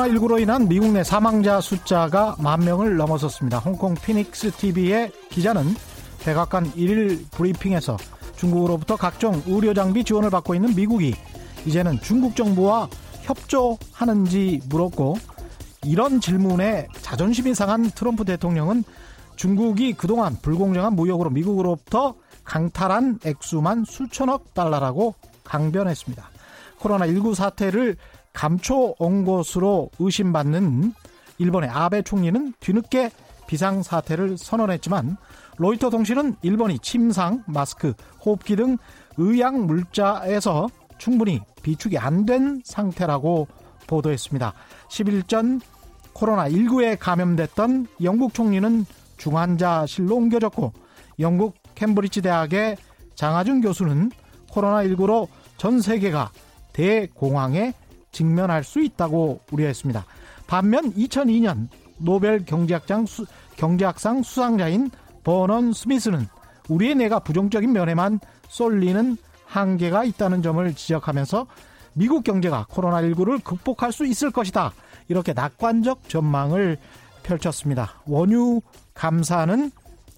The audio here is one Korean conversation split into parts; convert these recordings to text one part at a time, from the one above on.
네, 코로나19로 인한 미국 내 사망자 숫자가 만 명을 넘어섰습니다. 홍콩 피닉스 TV의 기자는 백악관 1일 브리핑에서 중국으로부터 각종 의료 장비 지원을 받고 있는 미국이 이제는 중국 정부와 협조하는지 물었고 이런 질문에 자존심이 상한 트럼프 대통령은 중국이 그동안 불공정한 무역으로 미국으로부터 강탈한 액수만 수천억 달러라고 강변했습니다. 코로나19 사태를 감춰온 것으로 의심받는 일본의 아베 총리는 뒤늦게 비상사태를 선언했지만 로이터 통신은 일본이 침상, 마스크, 호흡기 등 의약 물자에서 충분히 비축이 안 된 상태라고 보도했습니다. 10일 전 코로나19에 감염됐던 영국 총리는 중환자실로 옮겨졌고 영국 캠브리지 대학의 장하준 교수는 코로나19로 전 세계가 대공황에 직면할 수 있다고 우려했습니다. 반면 2002년 노벨 경제학장 수, 경제학상 수상자인 버넌 스미스는 우리의 뇌가 부정적인 면에만 쏠리는 한계가 있다는 점을 지적하면서 미국 경제가 코로나19를 극복할 수 있을 것이다. 이렇게 낙관적 전망을 펼쳤습니다. 원유 감사는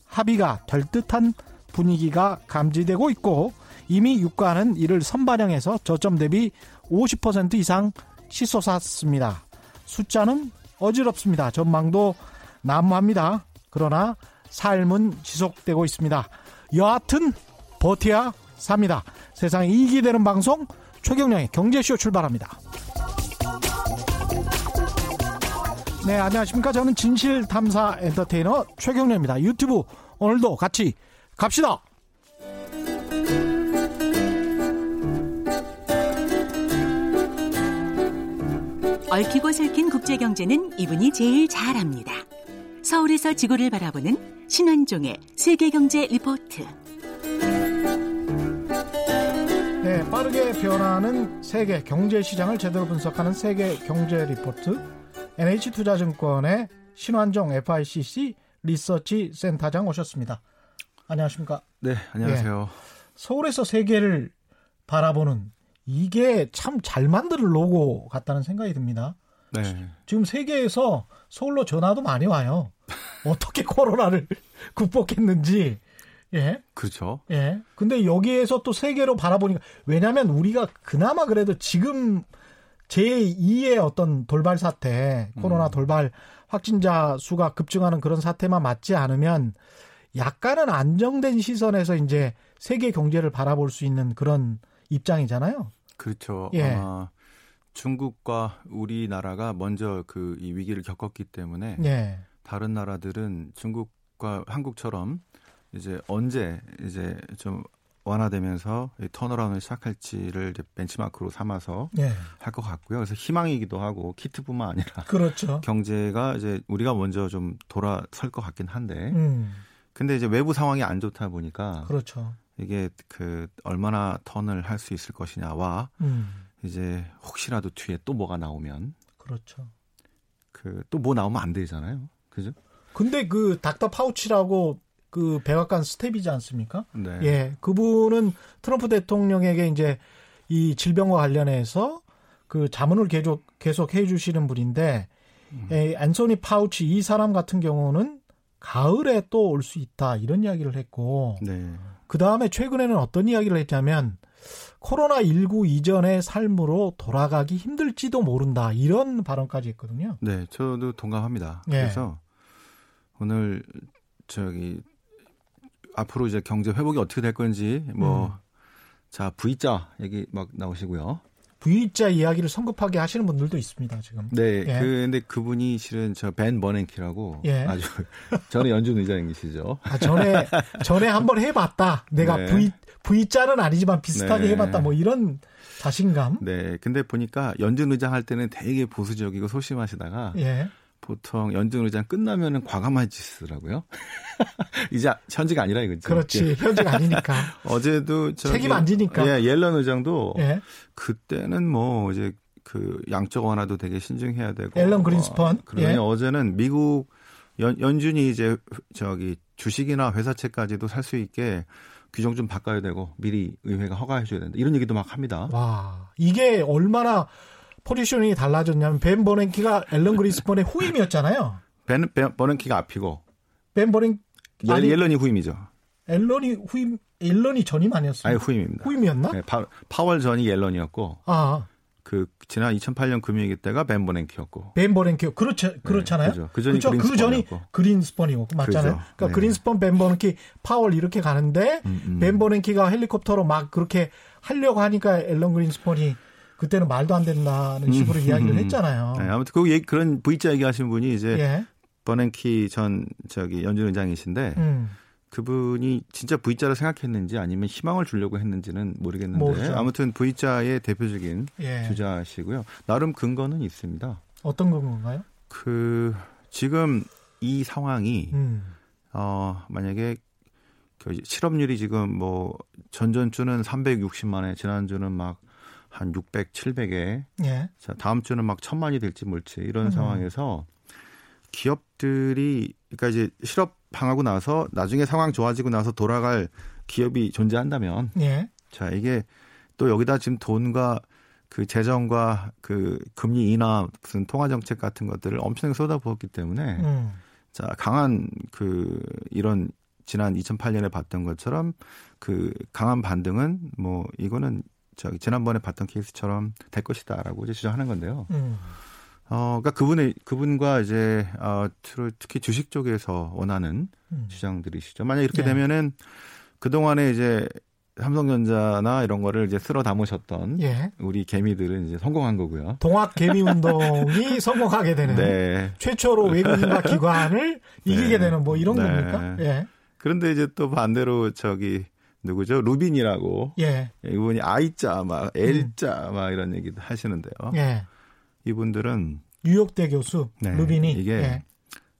합의가 될 듯한 분위기가 감지되고 있고 이미 유가는 이를 선반영해서 저점 대비 50% 이상 치솟았습니다. 숫자는 어지럽습니다. 전망도 난무합니다. 그러나 삶은 지속되고 있습니다. 여하튼 버텨야 삽니다. 세상에 이익이 되는 방송 최경령의 경제쇼 출발합니다. 네, 안녕하십니까. 저는 진실탐사 엔터테이너 최경영입니다. 유튜브 오늘도 같이 갑시다. 얽히고 설킨 국제경제는 이분이 제일 잘합니다. 서울에서 지구를 바라보는 신환종의 세계경제 리포트. 네, 빠르게 변하는 세계 경제 시장을 제대로 분석하는 세계 경제 리포트. NH투자증권의 신환종 FICC 리서치 센터장 오셨습니다. 안녕하십니까? 네, 안녕하세요. 예, 서울에서 세계를 바라보는 이게 참 잘 만든 로고 같다는 생각이 듭니다. 네. 지금 세계에서 서울로 전화도 많이 와요. 어떻게 코로나를 극복했는지. 예. 그렇죠. 예. 근데 여기에서 또 세계로 바라보니까 왜냐하면 우리가 그나마 그래도 지금 제2의 어떤 돌발 사태, 코로나 음. 돌발 확진자 수가 급증하는 그런 사태만 맞지 않으면 약간은 안정된 시선에서 이제 세계 경제를 바라볼 수 있는 그런 입장이잖아요. 그렇죠. 예. 아마 중국과 우리나라가 먼저 그 이 위기를 겪었기 때문에 예. 다른 나라들은 중국과 한국처럼 이제 언제 이제 좀 완화되면서 turnaround를 시작할지를 이제 벤치마크로 삼아서 예. 할것 같고요. 그래서 희망이기도 하고 키트뿐만 아니라 그렇죠. 경제가 이제 우리가 먼저 좀 돌아설 것 같긴 한데 음. 근데 이제 외부 상황이 안 좋다 보니까 그렇죠. 이게 그 얼마나 턴을 할 수 있을 것이냐와 음. 이제 혹시라도 뒤에 또 뭐가 나오면 그렇죠. 그 또 뭐 나오면 안 되잖아요. 그죠? 근데 그 닥터 파우치라고 그 백악관 스태프이지 않습니까? 네. 예. 그분은 트럼프 대통령에게 이제 이 질병과 관련해서 그 자문을 계속 계속 해 주시는 분인데 음. 에, 앤소니 파우치 이 사람 같은 경우는 가을에 또 올 수 있다 이런 이야기를 했고 네. 그 다음에 최근에는 어떤 이야기를 했냐면 코로나19 이전의 삶으로 돌아가기 힘들지도 모른다. 이런 발언까지 했거든요. 네, 저도 동감합니다. 네. 그래서 오늘 저기 앞으로 이제 경제 회복이 어떻게 될 건지 뭐 음. 자, V자 얘기 막 나오시고요. V자 이야기를 성급하게 하시는 분들도 있습니다, 지금. 네. 예. 그, 근데 그분이 실은 저 벤 버냉키라고 예. 아주 전에 연준 의장이시죠. 아, 전에, 전에 한번 해봤다. 내가 네. V, V자는 아니지만 비슷하게 네. 해봤다. 뭐 이런 자신감. 네. 근데 보니까 연준 의장 할 때는 되게 보수적이고 소심하시다가 예. 보통 연준 의장 끝나면은 과감한 짓이더라고요. 이제 현지가 아니라 이거지. 그렇지. 예. 현지가 아니니까. 어제도 저기, 책임 안 지니까. 예, 옐런 의장도 예. 그때는 뭐 이제 그 양적 완화도 되게 신중해야 되고. 앨런 그린스펀. 어, 그러니 예. 어제는 미국 연, 연준이 이제 저기 주식이나 회사채까지도 살 수 있게 규정 좀 바꿔야 되고 미리 의회가 허가해 줘야 된다. 이런 얘기도 막 합니다. 와, 이게 얼마나 포지션이 달라졌냐면 벤 버냉키가 앨런 그린스펀의 후임이었잖아요. 벤, 벤 버냉키가 앞이고 벤 버냉 예, 아니, 옐런이 후임이죠. 옐런이 후임 옐런이 전임 아니었어요? 아니 후임입니다. 후임이었나? 네, 파, 파월 전이 옐런이었고. 아. 그 지난 2008년 금융위기 때가 벤 버냉키였고. 벤 버냉키 그렇죠 그렇잖아요. 네, 그 전이 그렇죠? 그 전이 그린스펀이고 맞잖아요. 그죠. 그러니까 네. 그린스펀 벤 버냉키 파월 이렇게 가는데 음, 음. 벤 버냉키가 헬리콥터로 막 그렇게 하려고 하니까 앨런 그린스펀이 그때는 말도 안 된다는 음. 식으로 음, 이야기를 했잖아요. 네, 아무튼 그 얘기, 그런 V자 얘기하신 분이 이제 예. 버냉키 전 저기 연준 의장이신데 음. 그분이 진짜 V자를 생각했는지 아니면 희망을 주려고 했는지는 모르겠는데 모르죠. 아무튼 V자의 대표적인 예. 주자시고요. 나름 근거는 있습니다. 어떤 근거인가요? 그 지금 이 상황이 음. 어 만약에 그 실업률이 지금 뭐 전전주는 360만에 지난주는 막 한 600, 700에 예. 자 다음 주는 막 천만이 될지 뭘지 이런 음. 상황에서 기업들이 그러니까 이제 실업 방하고 나서 나중에 상황 좋아지고 나서 돌아갈 기업이 존재한다면 예. 자 이게 또 여기다 지금 돈과 그 재정과 그 금리 인하 무슨 통화 정책 같은 것들을 엄청나게 쏟아부었기 때문에 음. 자 강한 그 이런 지난 2008년에 봤던 것처럼 그 강한 반등은 뭐 이거는 저기 지난번에 봤던 케이스처럼 될 것이다라고 이제 주장하는 건데요. 음. 어, 그러니까 그분의 그분과 이제 어, 특히 주식 쪽에서 원하는 음. 주장들이시죠. 만약 이렇게 네. 되면은 그 동안에 이제 삼성전자나 이런 거를 이제 쓸어 담으셨던 예. 우리 개미들은 이제 성공한 거고요. 동학 개미 운동이 성공하게 되는 네. 최초로 외국인과 기관을 네. 이기게 되는 뭐 이런 네. 겁니까? 예. 그런데 이제 또 반대로 저기 누구죠? 루빈이라고. 예. 이분이 I자 막 L자 음. 막 이런 얘기도 하시는데요. 예. 이분들은 뉴욕대 교수 네, 루빈이 이게 예.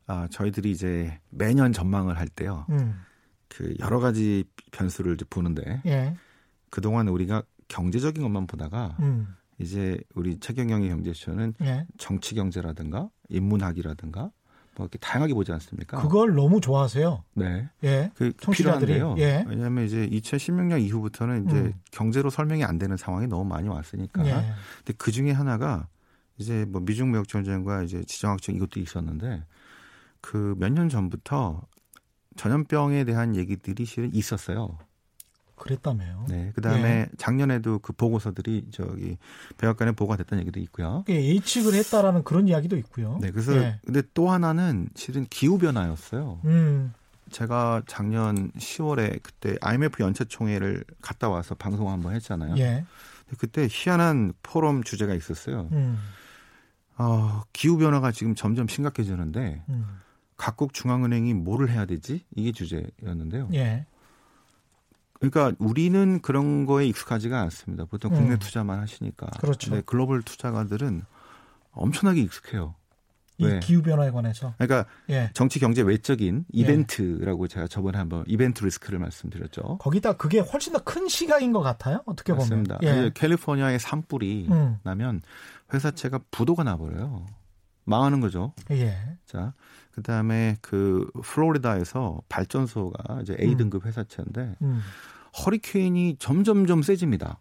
아, 저희들이 이제 매년 전망을 할 때요. 음. 그 여러 가지 변수를 이제 보는데 예. 그동안 우리가 경제적인 것만 보다가 음. 이제 우리 최경영의 경제쇼는 예. 정치 경제라든가 인문학이라든가 뭐 이렇게 다양하게 보지 않습니까? 그걸 너무 좋아하세요. 네. 예. 그 필요한데요. 예. 왜냐하면 이제 2016년 이후부터는 이제 음. 경제로 설명이 안 되는 상황이 너무 많이 왔으니까. 예. 근데 그 중에 하나가 이제 뭐 미중 무역 전쟁과 이제 지정학적 이것도 있었는데 그 몇 년 전부터 전염병에 대한 얘기들이 실은 있었어요. 그랬다며요. 네. 그 다음에 네. 작년에도 그 보고서들이 저기 백악관에 보고가 됐다는 얘기도 있고요. 예, 예측을 했다라는 그런 이야기도 있고요. 네. 그래서 네. 근데 또 하나는 실은 기후 변화였어요. 음. 제가 작년 10월에 그때 IMF 연차 총회를 갔다 와서 방송 한번 했잖아요. 예. 그때 희한한 포럼 주제가 있었어요. 음. 어, 기후 변화가 지금 점점 심각해지는데 음. 각국 중앙은행이 뭐를 해야 되지? 이게 주제였는데요. 예. 그러니까 우리는 그런 거에 익숙하지가 않습니다. 보통 국내 음. 투자만 하시니까. 그렇죠. 글로벌 투자가들은 엄청나게 익숙해요. 이 왜? 기후 변화에 관해서. 그러니까 예. 정치 경제 외적인 예. 이벤트라고 예. 제가 저번에 한번 이벤트 리스크를 말씀드렸죠. 거기다 그게 훨씬 더 큰 시각인 것 같아요. 어떻게 맞습니다. 보면. 예. 캘리포니아의 산불이 음. 나면 회사채가 부도가 나버려요. 망하는 거죠. 예. 자, 그 다음에 그 플로리다에서 발전소가 이제 A 음. 등급 회사채인데 음. 허리케인이 점점점 세집니다.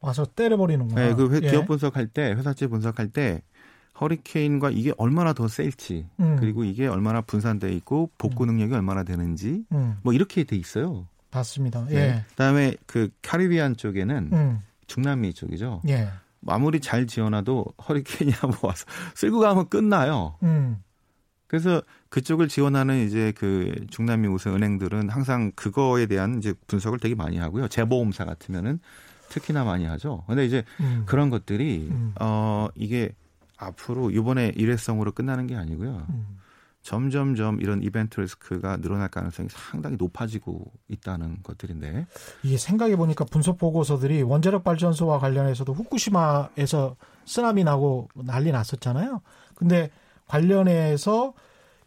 와서 때려버리는구나. 네, 그 회, 예. 기업 분석할 때 회사채 분석할 때 허리케인과 이게 얼마나 더 셀지 음. 그리고 이게 얼마나 분산돼 있고 복구 음. 능력이 얼마나 되는지 음. 뭐 이렇게 돼 있어요. 맞습니다. 예. 네. 그다음에 그 카리비안 쪽에는 음. 중남미 쪽이죠. 예. 아무리 잘 지어놔도 허리케인이 한번 와서 쓸고 가면 끝나요. 음. 그래서 그쪽을 지원하는 이제 그 중남미 우선 은행들은 항상 그거에 대한 이제 분석을 되게 많이 하고요. 재보험사 같으면은 특히나 많이 하죠. 근데 이제 음. 그런 것들이 음. 어 이게 앞으로 이번에 일회성으로 끝나는 게 아니고요. 음. 점점점 이런 이벤트 리스크가 늘어날 가능성이 상당히 높아지고 있다는 것들인데 이게 생각해 보니까 분석 보고서들이 원자력 발전소와 관련해서도 후쿠시마에서 쓰나미 나고 난리 났었잖아요. 근데 관련해서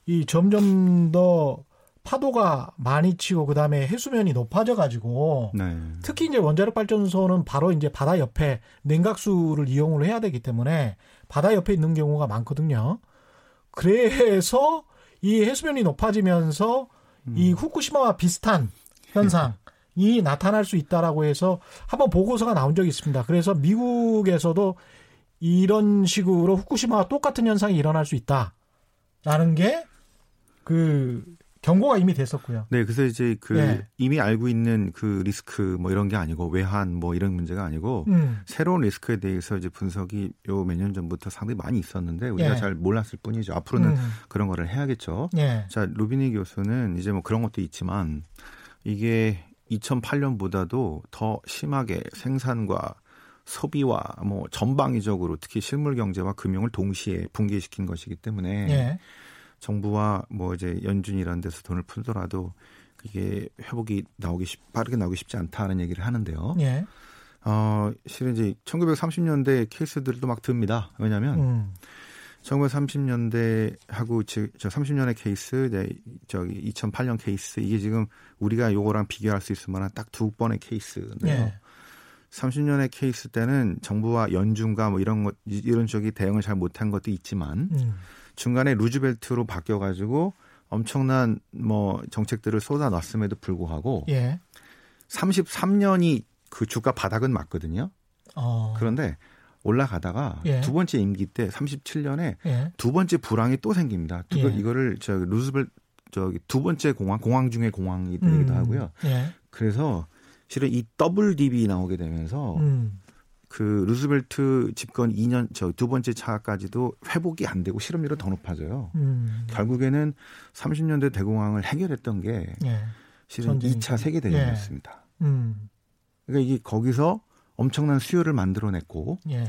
이 점점 더 파도가 많이 치고 그다음에 해수면이 높아져 가지고 네. 특히 이제 원자력 발전소는 바로 이제 바다 옆에 냉각수를 이용을 해야 되기 때문에 바다 옆에 있는 경우가 많거든요. 그래서 이 해수면이 높아지면서 음. 이 후쿠시마와 비슷한 현상이 나타날 수 있다라고 해서 한번 보고서가 나온 적이 있습니다. 그래서 미국에서도 이런 식으로 후쿠시마와 똑같은 현상이 일어날 수 있다라는 게 그 경고가 이미 됐었고요. 네, 그래서 이제 그 네. 이미 알고 있는 그 리스크 뭐 이런 게 아니고 외환 뭐 이런 문제가 아니고 음. 새로운 리스크에 대해서 이제 분석이 요 몇 년 전부터 상당히 많이 있었는데 우리가 네. 잘 몰랐을 뿐이죠. 앞으로는 음. 그런 거를 해야겠죠. 네. 자, 루비니 교수는 이제 뭐 그런 것도 있지만 이게 2008년보다도 더 심하게 생산과 소비와 뭐 전방위적으로 특히 실물 경제와 금융을 동시에 붕괴시킨 것이기 때문에 예. 정부와 뭐 이제 연준이라는 데서 돈을 풀더라도 이게 회복이 나오기 쉽, 빠르게 나오기 쉽지 않다는 얘기를 하는데요. 예. 어, 실은 이제 1930년대 케이스들도 막 듭니다. 왜냐하면 음. 1930년대하고 저 30년의 케이스, 이제 저기 2008년 케이스 이게 지금 우리가 요거랑 비교할 수 있을 만한 딱 두 번의 케이스인데요. 예. 30년의 케이스 때는 정부와 연준과 뭐 이런 것 이런 쪽이 대응을 잘 못한 것도 있지만 음. 중간에 루즈벨트로 바뀌어 가지고 엄청난 뭐 정책들을 쏟아놨음에도 불구하고 예. 33년이 그 주가 바닥은 맞거든요. 어. 그런데 올라가다가 예. 두 번째 임기 때 37년에 예. 두 번째 불황이 또 생깁니다. 두, 예. 이거를 저 루즈벨트 저기 두 번째 공황 공황 중에 공황이 되기도 음. 하고요. 예. 그래서 실은 이 더블 딥이 나오게 되면서 음. 그 루즈벨트 집권 2년 저 두 번째 차까지도 회복이 안 되고 실업률은 더 높아져요. 음. 결국에는 30년대 대공황을 해결했던 게 예. 실은 전쟁. 2차 세계 대전이었습니다. 예. 음. 그러니까 이게 거기서 엄청난 수요를 만들어냈고 예.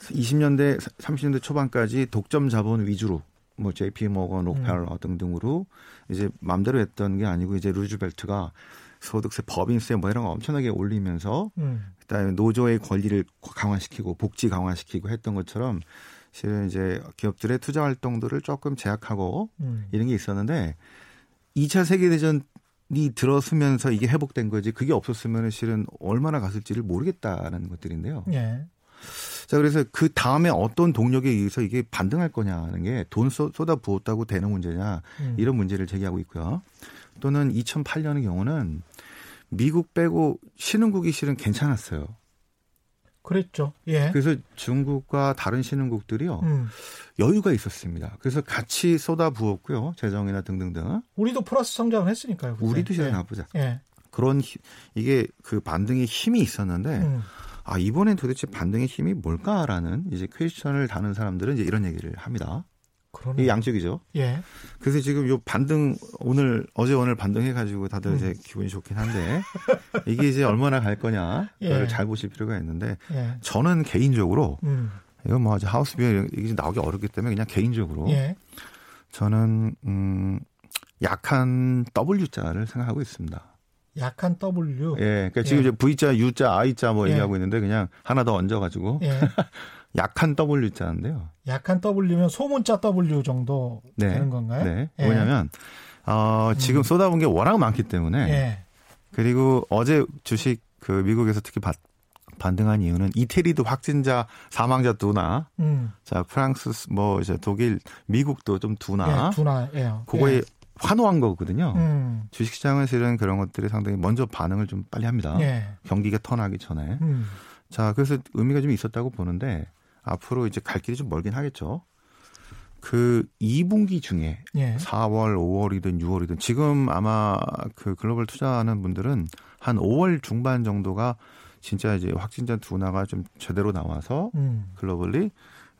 20년대 30년대 초반까지 독점 자본 위주로 뭐 JP 모건, 록펠러 음. 등등으로 이제 맘대로 했던 게 아니고 이제 루즈벨트가 소득세, 법인세 뭐 이런 거 엄청나게 올리면서 음. 그다음에 노조의 권리를 강화시키고 복지 강화시키고 했던 것처럼 실은 이제 기업들의 투자 활동들을 조금 제약하고 음. 이런 게 있었는데 2차 세계 대전 이 들어서면서 이게 회복된 거지 그게 없었으면 실은 얼마나 갔을지를 모르겠다는 것들인데요. 예. 자, 그래서 그 다음에 어떤 동력에 의해서 이게 반등할 거냐는 게 돈 쏟아 부었다고 되는 문제냐 음. 이런 문제를 제기하고 있고요. 또는 2008년의 경우는 미국 빼고 신흥국이 실은 괜찮았어요. 그랬죠. 예. 그래서 중국과 다른 신흥국들이요 음. 여유가 있었습니다. 그래서 같이 쏟아 부었고요, 재정이나 등등등. 우리도 플러스 성장을 했으니까요. 그때. 우리도 잘 예. 나쁘자. 예. 그런 이게 그 반등의 힘이 있었는데 음. 아 이번엔 도대체 반등의 힘이 뭘까라는 이제 퀘스천을 다는 사람들은 이제 이런 얘기를 합니다. 그러네. 이 양쪽이죠. 예. 그래서 지금 요 반등 오늘 어제 오늘 반등해 가지고 다들 음. 이제 기분이 좋긴 한데 이게 이제 얼마나 갈 거냐 그걸 예. 잘 보실 필요가 있는데 예. 저는 개인적으로 음. 이건 뭐 아직 하우스 비어 이게 나오기 어렵기 때문에 그냥 개인적으로 예. 저는 음 약한 W자를 생각하고 있습니다. 약한 W. 예. 그러니까 지금 예. 이제 V자, U자, I자 뭐 예. 얘기하고 있는데 그냥 하나 더 얹어 가지고 예. 약한 W자인데요. 약한 W면 소문자 W 정도 네. 되는 건가요? 네. 예. 뭐냐면 어, 지금 음. 쏟아본 게 워낙 많기 때문에 예. 그리고 어제 주식 그 미국에서 특히 바, 반등한 이유는 이태리도 확진자 사망자 두나 음. 자 프랑스 뭐 이제 독일 미국도 좀 두나 예, 두나 예. 그거에 예. 환호한 거거든요. 음. 주식시장은 실은 그런 것들이 상당히 먼저 반응을 좀 빨리 합니다. 예. 경기가 턴하기 전에. 음. 자 그래서 의미가 좀 있었다고 보는데 앞으로 이제 갈 길이 좀 멀긴 하겠죠. 그 2분기 중에 예. 4월, 5월이든 6월이든 지금 아마 그 글로벌 투자하는 분들은 한 5월 중반 정도가 진짜 이제 확진자 둔화가 좀 제대로 나와서 음. 글로벌리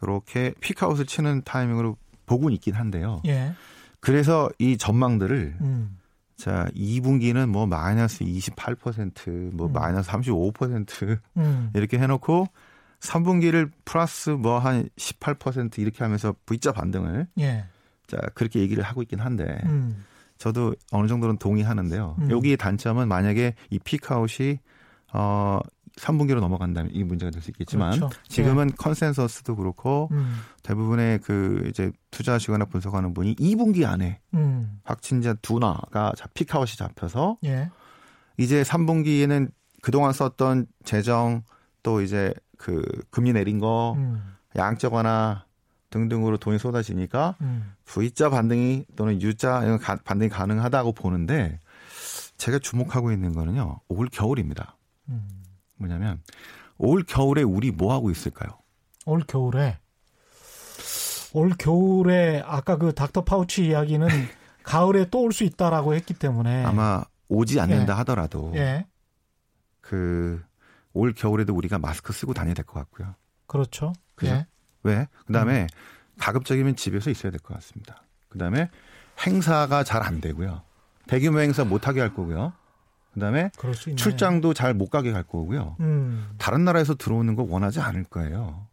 이렇게 피크아웃을 치는 타이밍으로 보고 있긴 한데요. 예. 그래서 이 전망들을 음. 자, 2분기는 뭐 마이너스 28%, 뭐 음. 마이너스 35% 음. 이렇게 해 놓고 3분기를 플러스 뭐 한 18% 이렇게 하면서 V자 반등을 예. 자 그렇게 얘기를 하고 있긴 한데 음. 저도 어느 정도는 동의하는데요. 음. 여기의 단점은 만약에 이 피크아웃이 어 3분기로 넘어간다면 이 문제가 될 수 있겠지만 그렇죠. 지금은 예. 컨센서스도 그렇고 음. 대부분의 그 이제 투자하시거나 분석하는 분이 2분기 안에 음. 확진자 둔화가 피크아웃이 잡혀서 예. 이제 3분기에는 그동안 썼던 재정 또 이제 그 금리 내린 거 음. 양적 완화 등등으로 돈이 쏟아지니까 음. V자 반등이 또는 U자 반등이 가능하다고 보는데 제가 주목하고 있는 거는요 올 겨울입니다. 음. 뭐냐면 올 겨울에 우리 뭐 하고 있을까요? 올 겨울에 올 겨울에 아까 그 닥터 파우치 이야기는 가을에 또 올 수 있다라고 했기 때문에 아마 오지 않는다 예. 하더라도 예. 그올 겨울에도 우리가 마스크 쓰고 다녀야 될 것 같고요. 그렇죠. 그죠? 예. 왜? 그다음에 음. 가급적이면 집에서 있어야 될 것 같습니다. 그다음에 행사가 잘 안 되고요. 대규모 행사 못 하게 할 거고요. 그다음에 출장도 잘 못 가게 할 거고요. 음. 다른 나라에서 들어오는 거 원하지 않을 거예요.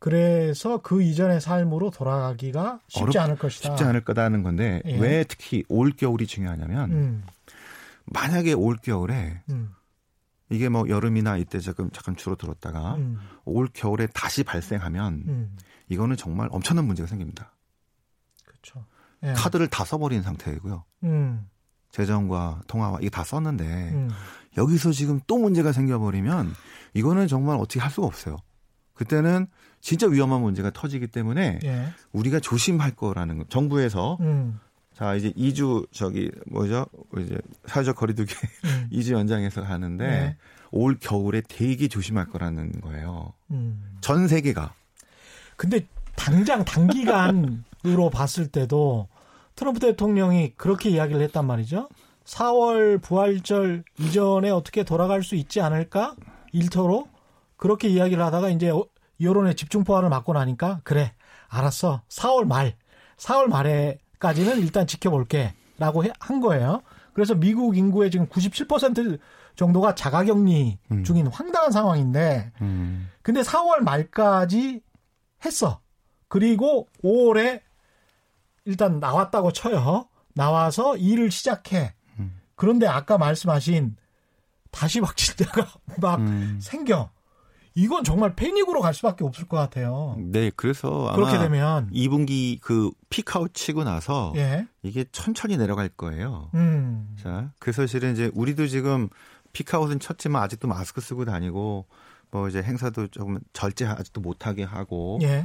그래서 그 이전의 삶으로 돌아가기가 쉽지 어렵, 않을 것이다. 쉽지 않을 거다는 건데 예. 왜 특히 올 겨울이 중요하냐면 음. 만약에 올 겨울에 음. 이게 뭐 여름이나 이때 조금 잠깐 줄어들었다가 음. 올 겨울에 다시 발생하면 음. 이거는 정말 엄청난 문제가 생깁니다. 그렇죠. 예. 카드를 다 써버린 상태이고요. 음. 재정과 통화와 이게 다 썼는데 음. 여기서 지금 또 문제가 생겨버리면 이거는 정말 어떻게 할 수가 없어요. 그때는 진짜 위험한 문제가 터지기 때문에 예. 우리가 조심할 거라는 거. 정부에서 음. 자 이제 2주 저기 뭐죠 이제 사회적 거리두기 음. 2주 연장해서 하는데 네. 올 겨울에 되게 조심할 거라는 거예요. 음. 전 세계가. 근데 당장 단기간으로 봤을 때도 트럼프 대통령이 그렇게 이야기를 했단 말이죠. 4월 부활절 이전에 어떻게 돌아갈 수 있지 않을까? 일터로 그렇게 이야기를 하다가 이제 어, 여론의 집중포화를 맞고 나니까 그래 알았어 4월 말 4월 말에까지는 일단 지켜볼게라고 한 거예요. 그래서 미국 인구의 지금 97% 정도가 자가격리 음. 중인 황당한 상황인데 음. 근데 4월 말까지 했어. 그리고 5월에 일단 나왔다고 쳐요. 나와서 일을 시작해. 음. 그런데 아까 말씀하신 다시 확진자가 막 음. 생겨. 이건 정말 패닉으로 갈 수밖에 없을 것 같아요. 네, 그래서 그렇게 되면 2분기 그 피크아웃 치고 나서 예. 이게 천천히 내려갈 거예요. 음. 자, 그래서 실은 이제 우리도 지금 피크아웃은 쳤지만 아직도 마스크 쓰고 다니고 뭐 이제 행사도 조금 절제 아직도 못하게 하고. 예.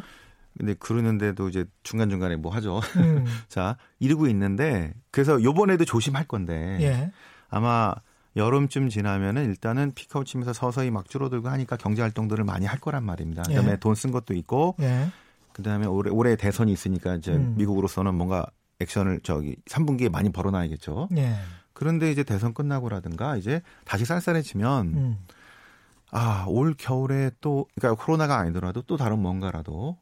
근데 그러는데도 이제 중간중간에 뭐 하죠. 음. 자, 이러고 있는데 그래서 요번에도 조심할 건데 예. 아마 여름쯤 지나면은 일단은 피크아웃 치면서 서서히 막 줄어들고 하니까 경제 활동들을 많이 할 거란 말입니다. 그다음에 예. 돈쓴 것도 있고 예. 그다음에 올해 올해 대선이 있으니까 이제 음. 미국으로서는 뭔가 액션을 저기 3분기에 많이 벌어놔야겠죠. 예. 그런데 이제 대선 끝나고라든가 이제 다시 쌀쌀해지면 음. 아, 올 겨울에 또 그러니까 코로나가 아니더라도 또 다른 뭔가라도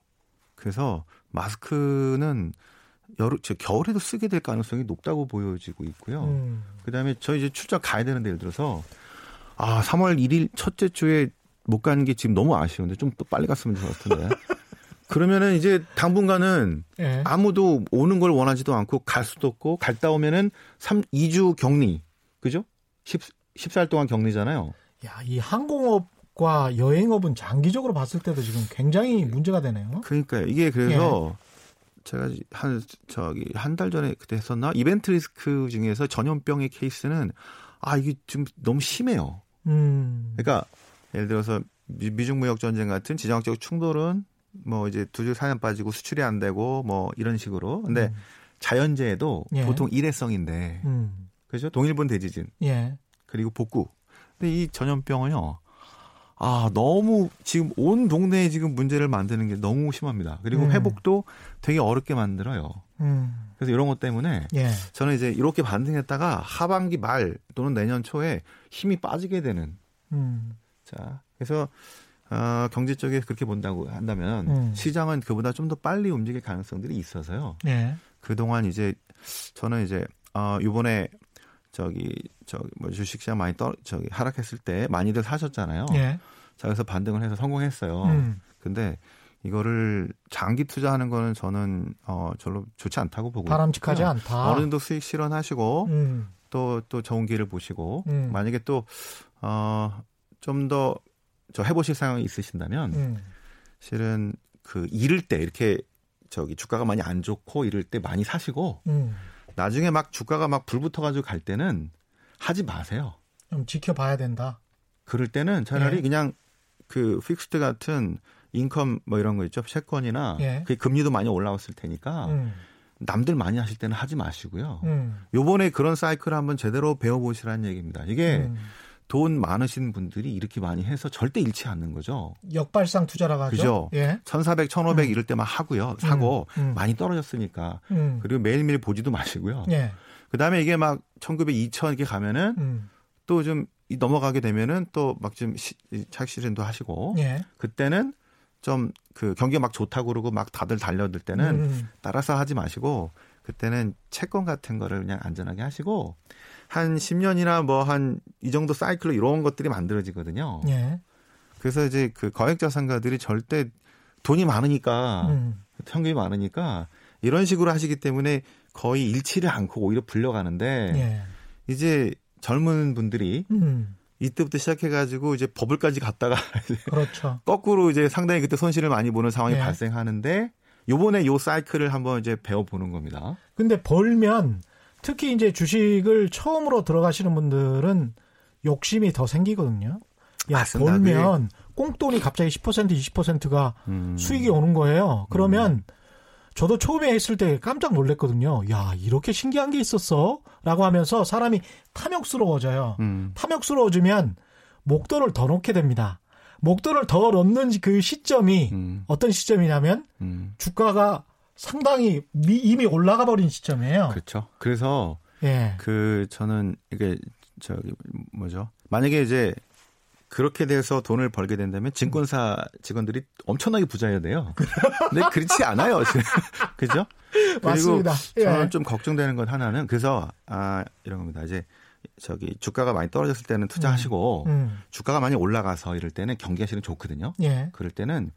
그래서 마스크는 여름, 저 겨울에도 쓰게 될 가능성이 높다고 보여지고 있고요. 음. 그 다음에 저 이제 출장 가야 되는데 예를 들어서 아, 3월 1일 첫째 주에 못 가는 게 지금 너무 아쉬운데 좀 또 빨리 갔으면 좋았을 텐데. 그러면은 이제 당분간은 네. 아무도 오는 걸 원하지도 않고 갈 수도 없고 갔다 오면은 3, 2주 격리. 그죠? 10, 14일 동안 격리잖아요. 야, 이 항공업 과 여행업은 장기적으로 봤을 때도 지금 굉장히 문제가 되네요. 그러니까요. 이게 그래서 예. 제가 한 저기 한 달 전에 그때 했었나 이벤트 리스크 중에서 전염병의 케이스는 아 이게 좀 너무 심해요. 음. 그러니까 예를 들어서 미중 무역 전쟁 같은 지정학적 충돌은 뭐 이제 두줄 사년 빠지고 수출이 안 되고 뭐 이런 식으로. 근데 음. 자연재해도 예. 보통 일회성인데 음. 그죠? 동일본 대지진. 예. 그리고 복구. 근데 이 전염병은요. 아, 너무 지금 온 동네에 지금 문제를 만드는 게 너무 심합니다. 그리고 음. 회복도 되게 어렵게 만들어요. 음. 그래서 이런 것 때문에 예. 저는 이제 이렇게 반등했다가 하반기 말 또는 내년 초에 힘이 빠지게 되는. 음. 자, 그래서 어, 경제 쪽에 그렇게 본다고 한다면 음. 시장은 그보다 좀 더 빨리 움직일 가능성들이 있어서요. 예. 그동안 이제 저는 이제 어, 이번에 저기 저기 뭐 주식 시장 많이 떨 저기 하락했을 때 많이들 사셨잖아요. 예. 자 그래서 반등을 해서 성공했어요. 음. 근데 이거를 장기 투자하는 거는 저는 어 별로 좋지 않다고 보고 바람직하지 않다. 어느 정도 수익 실현하시고 음. 또또 또 좋은 기회를 보시고 음. 만약에 또어좀 더 저 해보실 상황이 있으신다면 음. 실은 그 이럴 때 이렇게 저기 주가가 많이 안 좋고 이럴 때 많이 사시고 음. 나중에 막 주가가 막 불붙어가지고 갈 때는 하지 마세요. 좀 지켜봐야 된다. 그럴 때는 차라리 예. 그냥 그 fixed 같은 income 뭐 이런 거 있죠. 채권이나 예. 그 금리도 많이 올라왔을 테니까 음. 남들 많이 하실 때는 하지 마시고요. 음. 요번에 그런 사이클을 한번 제대로 배워보시라는 얘기입니다. 이게 음. 돈 많으신 분들이 이렇게 많이 해서 절대 잃지 않는 거죠. 역발상 투자라고 하죠. 그죠. 예. 1,400, 1,500 음. 이럴 때만 하고요. 사고 음. 음. 많이 떨어졌으니까. 음. 그리고 매일매일 보지도 마시고요. 예. 그다음에 이게 막 1900, 2000 이렇게 가면은 음. 또좀 넘어가게 되면은 또 막좀 차익 실현도 하시고 예. 그때는 좀 그 경기가 막 좋다고 그러고 막 다들 달려들 때는 음. 따라서 하지 마시고 그때는 채권 같은 거를 그냥 안전하게 하시고 한 10년이나 뭐 한 이 정도 사이클로 이런 것들이 만들어지거든요. 예. 그래서 이제 그 거액 자산가들이 절대 돈이 많으니까 음. 현금이 많으니까 이런 식으로 하시기 때문에 거의 잃지를 않고 오히려 불려가는데 예. 이제 젊은 분들이 음. 이때부터 시작해가지고 이제 버블까지 갔다가 그렇죠. 거꾸로 이제 상당히 그때 손실을 많이 보는 상황이 예. 발생하는데 요번에 요 사이클을 한번 이제 배워보는 겁니다. 근데 벌면 특히 이제 주식을 처음으로 들어가시는 분들은 욕심이 더 생기거든요. 야, 맞습니다. 벌면 꽁돈이 갑자기 10% 20%가 음. 수익이 오는 거예요. 그러면 음. 저도 처음에 했을 때 깜짝 놀랐거든요. 야, 이렇게 신기한 게 있었어? 라고 하면서 사람이 탐욕스러워져요. 음. 탐욕스러워지면 목돈을 더 넣게 됩니다. 목돈을 더 넣는 그 시점이 음. 어떤 시점이냐면 음. 주가가 상당히 이미 올라가 버린 시점이에요. 그렇죠. 그래서 예. 그 저는 이게 저기 뭐죠? 만약에 이제 그렇게 돼서 돈을 벌게 된다면 증권사 직원들이 엄청나게 부자여야 돼요. 근데 그렇지 않아요. 그죠? 그리고 맞습니다. 저는 예. 좀 걱정되는 건 하나는 그래서 아 이런 겁니다. 이제 저기 주가가 많이 떨어졌을 때는 투자하시고 음, 음. 주가가 많이 올라가서 이럴 때는 경기하시는 좋거든요. 예. 그럴 때는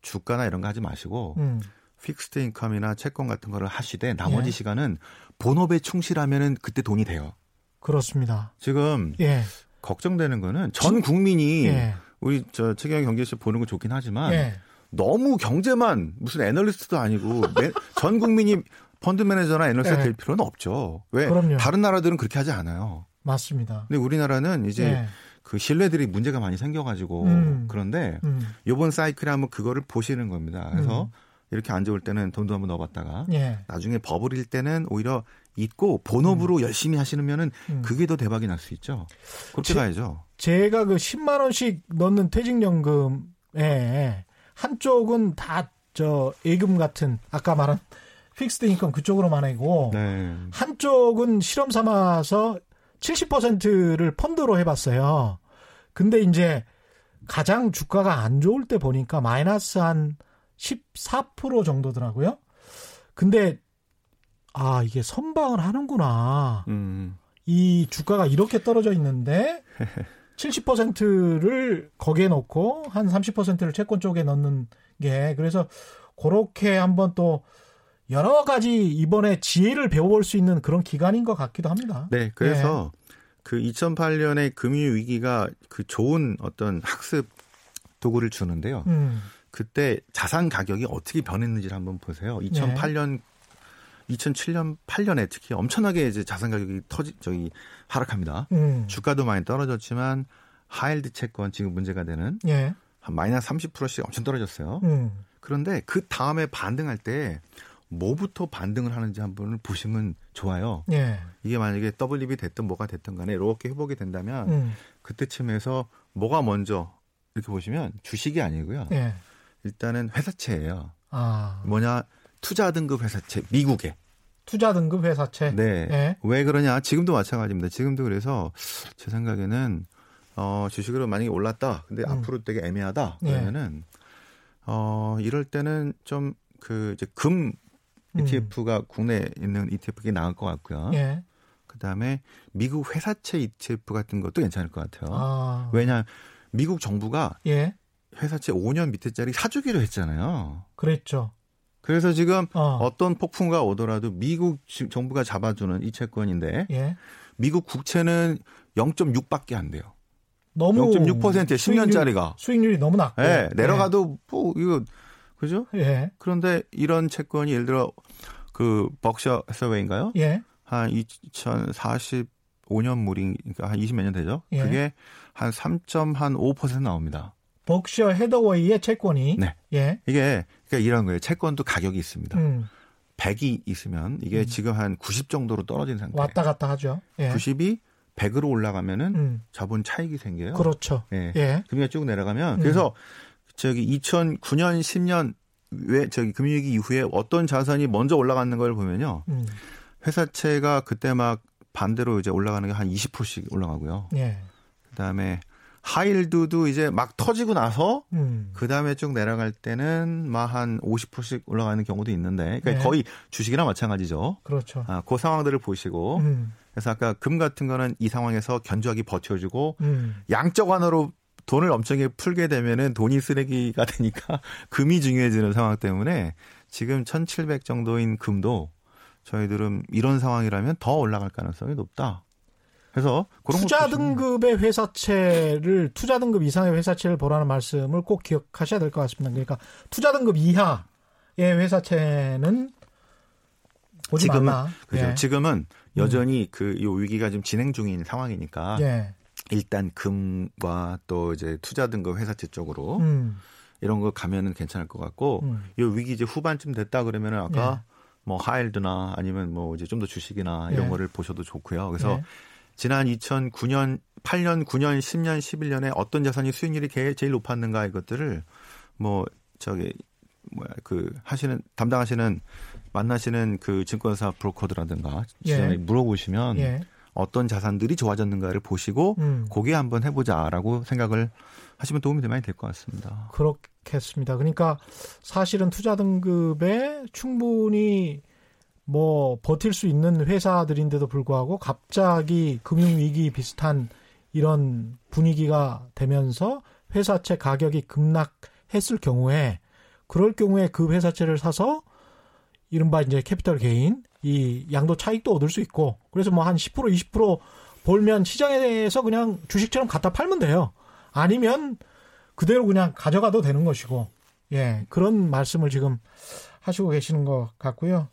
주가나 이런 거 하지 마시고 음. fixed income이나 채권 같은 거를 하시되 나머지 예. 시간은 본업에 충실하면은 그때 돈이 돼요. 그렇습니다. 지금 예. 걱정되는 거는 전 국민이 예. 우리 저 최경영 경제쇼 보는 거 좋긴 하지만 예. 너무 경제만 무슨 애널리스트도 아니고 전 국민이 펀드 매니저나 애널리스트 예. 될 필요는 없죠. 왜? 그럼요. 다른 나라들은 그렇게 하지 않아요. 맞습니다. 근데 우리나라는 이제 예. 그 신뢰들이 문제가 많이 생겨가지고 음. 그런데 음. 이번 사이클에 한번 그거를 보시는 겁니다. 그래서 음. 이렇게 안 좋을 때는 돈도 한번 넣어봤다가 예. 나중에 버블일 때는 오히려 잊고 본업으로 음. 열심히 하시면은 음. 그게 더 대박이 날 수 있죠. 그렇게 제, 가야죠. 제가 그 10만 원씩 넣는 퇴직연금에 한쪽은 다 저 예금 같은 아까 말한 fixed income 그쪽으로만 하고 네. 한쪽은 실험 삼아서 70%를 펀드로 해봤어요. 근데 이제 가장 주가가 안 좋을 때 보니까 마이너스 한 14% 정도더라고요. 근데 아 이게 선방을 하는구나. 음. 이 주가가 이렇게 떨어져 있는데 70%를 거기에 넣고 한 30%를 채권 쪽에 넣는 게 그래서 그렇게 한번 또 여러 가지 이번에 지혜를 배워볼 수 있는 그런 기간인 것 같기도 합니다. 네, 그래서 네. 그 2008년의 금융 위기가 그 좋은 어떤 학습 도구를 주는데요. 음. 그때 자산 가격이 어떻게 변했는지를 한번 보세요. 2008년 네. 2007년 8년에 특히 엄청나게 이제 자산 가격이 터지 저기 하락합니다. 음. 주가도 많이 떨어졌지만 하일드 채권 지금 문제가 되는 예. 한 마이너스 30%씩 엄청 떨어졌어요. 음. 그런데 그 다음에 반등할 때 뭐부터 반등을 하는지 한번 보시면 좋아요. 예. 이게 만약에 WB 됐든 뭐가 됐든 간에 이렇게 회복이 된다면 음. 그때쯤에서 뭐가 먼저 이렇게 보시면 주식이 아니고요. 예. 일단은 회사채예요. 아. 뭐냐 투자 등급 회사채 미국에 투자 등급 회사채. 네. 네. 왜 그러냐? 지금도 마찬가지입니다. 지금도 그래서 제 생각에는 어 주식으로 만약에 올랐다. 근데 음. 앞으로 되게 애매하다. 네. 그러면은 네. 어 이럴 때는 좀 그 이제 금 ETF가 음. 국내에 있는 ETF가 나을 것 같고요. 네. 그다음에 미국 회사채 ETF 같은 것도 괜찮을 것 같아요. 아. 왜냐 미국 정부가 예. 회사채 5년 밑에짜리 사주기로 했잖아요. 그랬죠. 그래서 지금 어. 떤 폭풍과 오더라도 미국 정부가 잡아주는 이 채권인데 예. 미국 국채는 0.6밖에 안 돼요. 너무 0.6%에 10년짜리가 수익률이 너무 낮고 예, 내려가도 예. 뭐 이거 그죠? 예. 그런데 이런 채권이 예를 들어 그 벅셔 해서웨인가요? 예. 한 2045년 물이 그러니까 한 20몇 년 되죠. 예. 그게 한 3.5% 나옵니다. 벅셔 헤더웨이의 채권이 네. 예. 이게 그러니까 이런 거예요. 채권도 가격이 있습니다. 음. 100이 있으면 이게 음. 지금 한 90 정도로 떨어진 상태. 왔다 갔다 하죠. 예. 90이 100으로 올라가면은 음. 자본 차익이 생겨요. 그렇죠. 예. 예. 금리가 쭉 내려가면 음. 그래서 저기 2009년 10년 왜 저기 금융위기 이후에 어떤 자산이 먼저 올라가는 걸 보면요. 음. 회사채가 그때 막 반대로 이제 올라가는 게 한 20%씩 올라가고요. 예. 그다음에 하일드도 이제 막 터지고 나서 음. 그 다음에 쭉 내려갈 때는 막 한 50%씩 올라가는 경우도 있는데 그러니까 네. 거의 주식이나 마찬가지죠. 그렇죠. 아, 그 상황들을 보시고 음. 그래서 아까 금 같은 거는 이 상황에서 견조하게 버텨주고 음. 양적 완화로 돈을 엄청나게 풀게 되면은 돈이 쓰레기가 되니까 금이 중요해지는 상황 때문에 지금 1,700 정도인 금도 저희들은 이런 상황이라면 더 올라갈 가능성이 높다. 그래서 투자 등급의 회사채를 투자 등급 이상의 회사채를 보라는 말씀을 꼭 기억하셔야 될 것 같습니다. 그러니까 투자 등급 이하의 회사채는 지금은, 말라. 그죠. 예. 지금은 여전히 음. 그이 위기가 지금 진행 중인 상황이니까 예. 일단 금과 또 이제 투자 등급 회사채 쪽으로 음. 이런 거 가면은 괜찮을 것 같고 음. 이 위기 이제 후반쯤 됐다 그러면은 아까 예. 뭐 하일드나 아니면 뭐 이제 좀 더 주식이나 이런 예. 거를 보셔도 좋고요. 그래서 예. 지난 2009년, 8년, 9년, 10년, 11년에 어떤 자산이 수익률이 제일 높았는가 이것들을 뭐 저기 뭐야 그 하시는 담당하시는 만나시는 그 증권사 브로커들라든가 예. 물어보시면 예. 어떤 자산들이 좋아졌는가를 보시고 음. 고게 한번 해보자라고 생각을 하시면 도움이 많이 될 것 같습니다. 그렇겠습니다. 그러니까 사실은 투자 등급에 충분히 뭐 버틸 수 있는 회사들인데도 불구하고 갑자기 금융위기 비슷한 이런 분위기가 되면서 회사채 가격이 급락했을 경우에 그럴 경우에 그 회사채를 사서 이른바 이제 캐피털 개인 이 양도 차익도 얻을 수 있고 그래서 뭐 한 10% 20% 벌면 시장에서 그냥 주식처럼 갖다 팔면 돼요. 아니면 그대로 그냥 가져가도 되는 것이고 예 그런 말씀을 지금 하시고 계시는 것 같고요.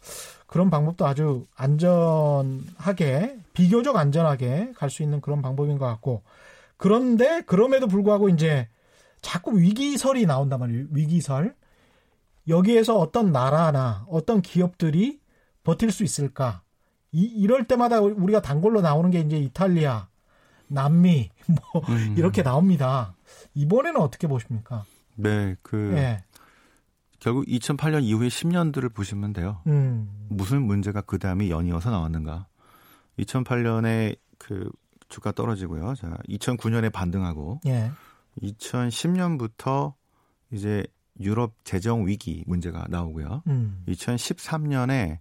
그런 방법도 아주 안전하게 비교적 안전하게 갈 수 있는 그런 방법인 것 같고 그런데 그럼에도 불구하고 이제 자꾸 위기설이 나온단 말이에요. 위기설. 여기에서 어떤 나라나 어떤 기업들이 버틸 수 있을까? 이, 이럴 때마다 우리가 단골로 나오는 게 이제 이탈리아, 남미, 뭐, 음. 이렇게 나옵니다. 이번에는 어떻게 보십니까? 네, 그, 네. 결국 2008년 이후의 10년들을 보시면 돼요. 음. 무슨 문제가 그 다음에 연이어서 나왔는가. 2008년에 그 주가 떨어지고요. 자, 2009년에 반등하고 예. 2010년부터 이제 유럽 재정 위기 문제가 나오고요. 음. 2013년에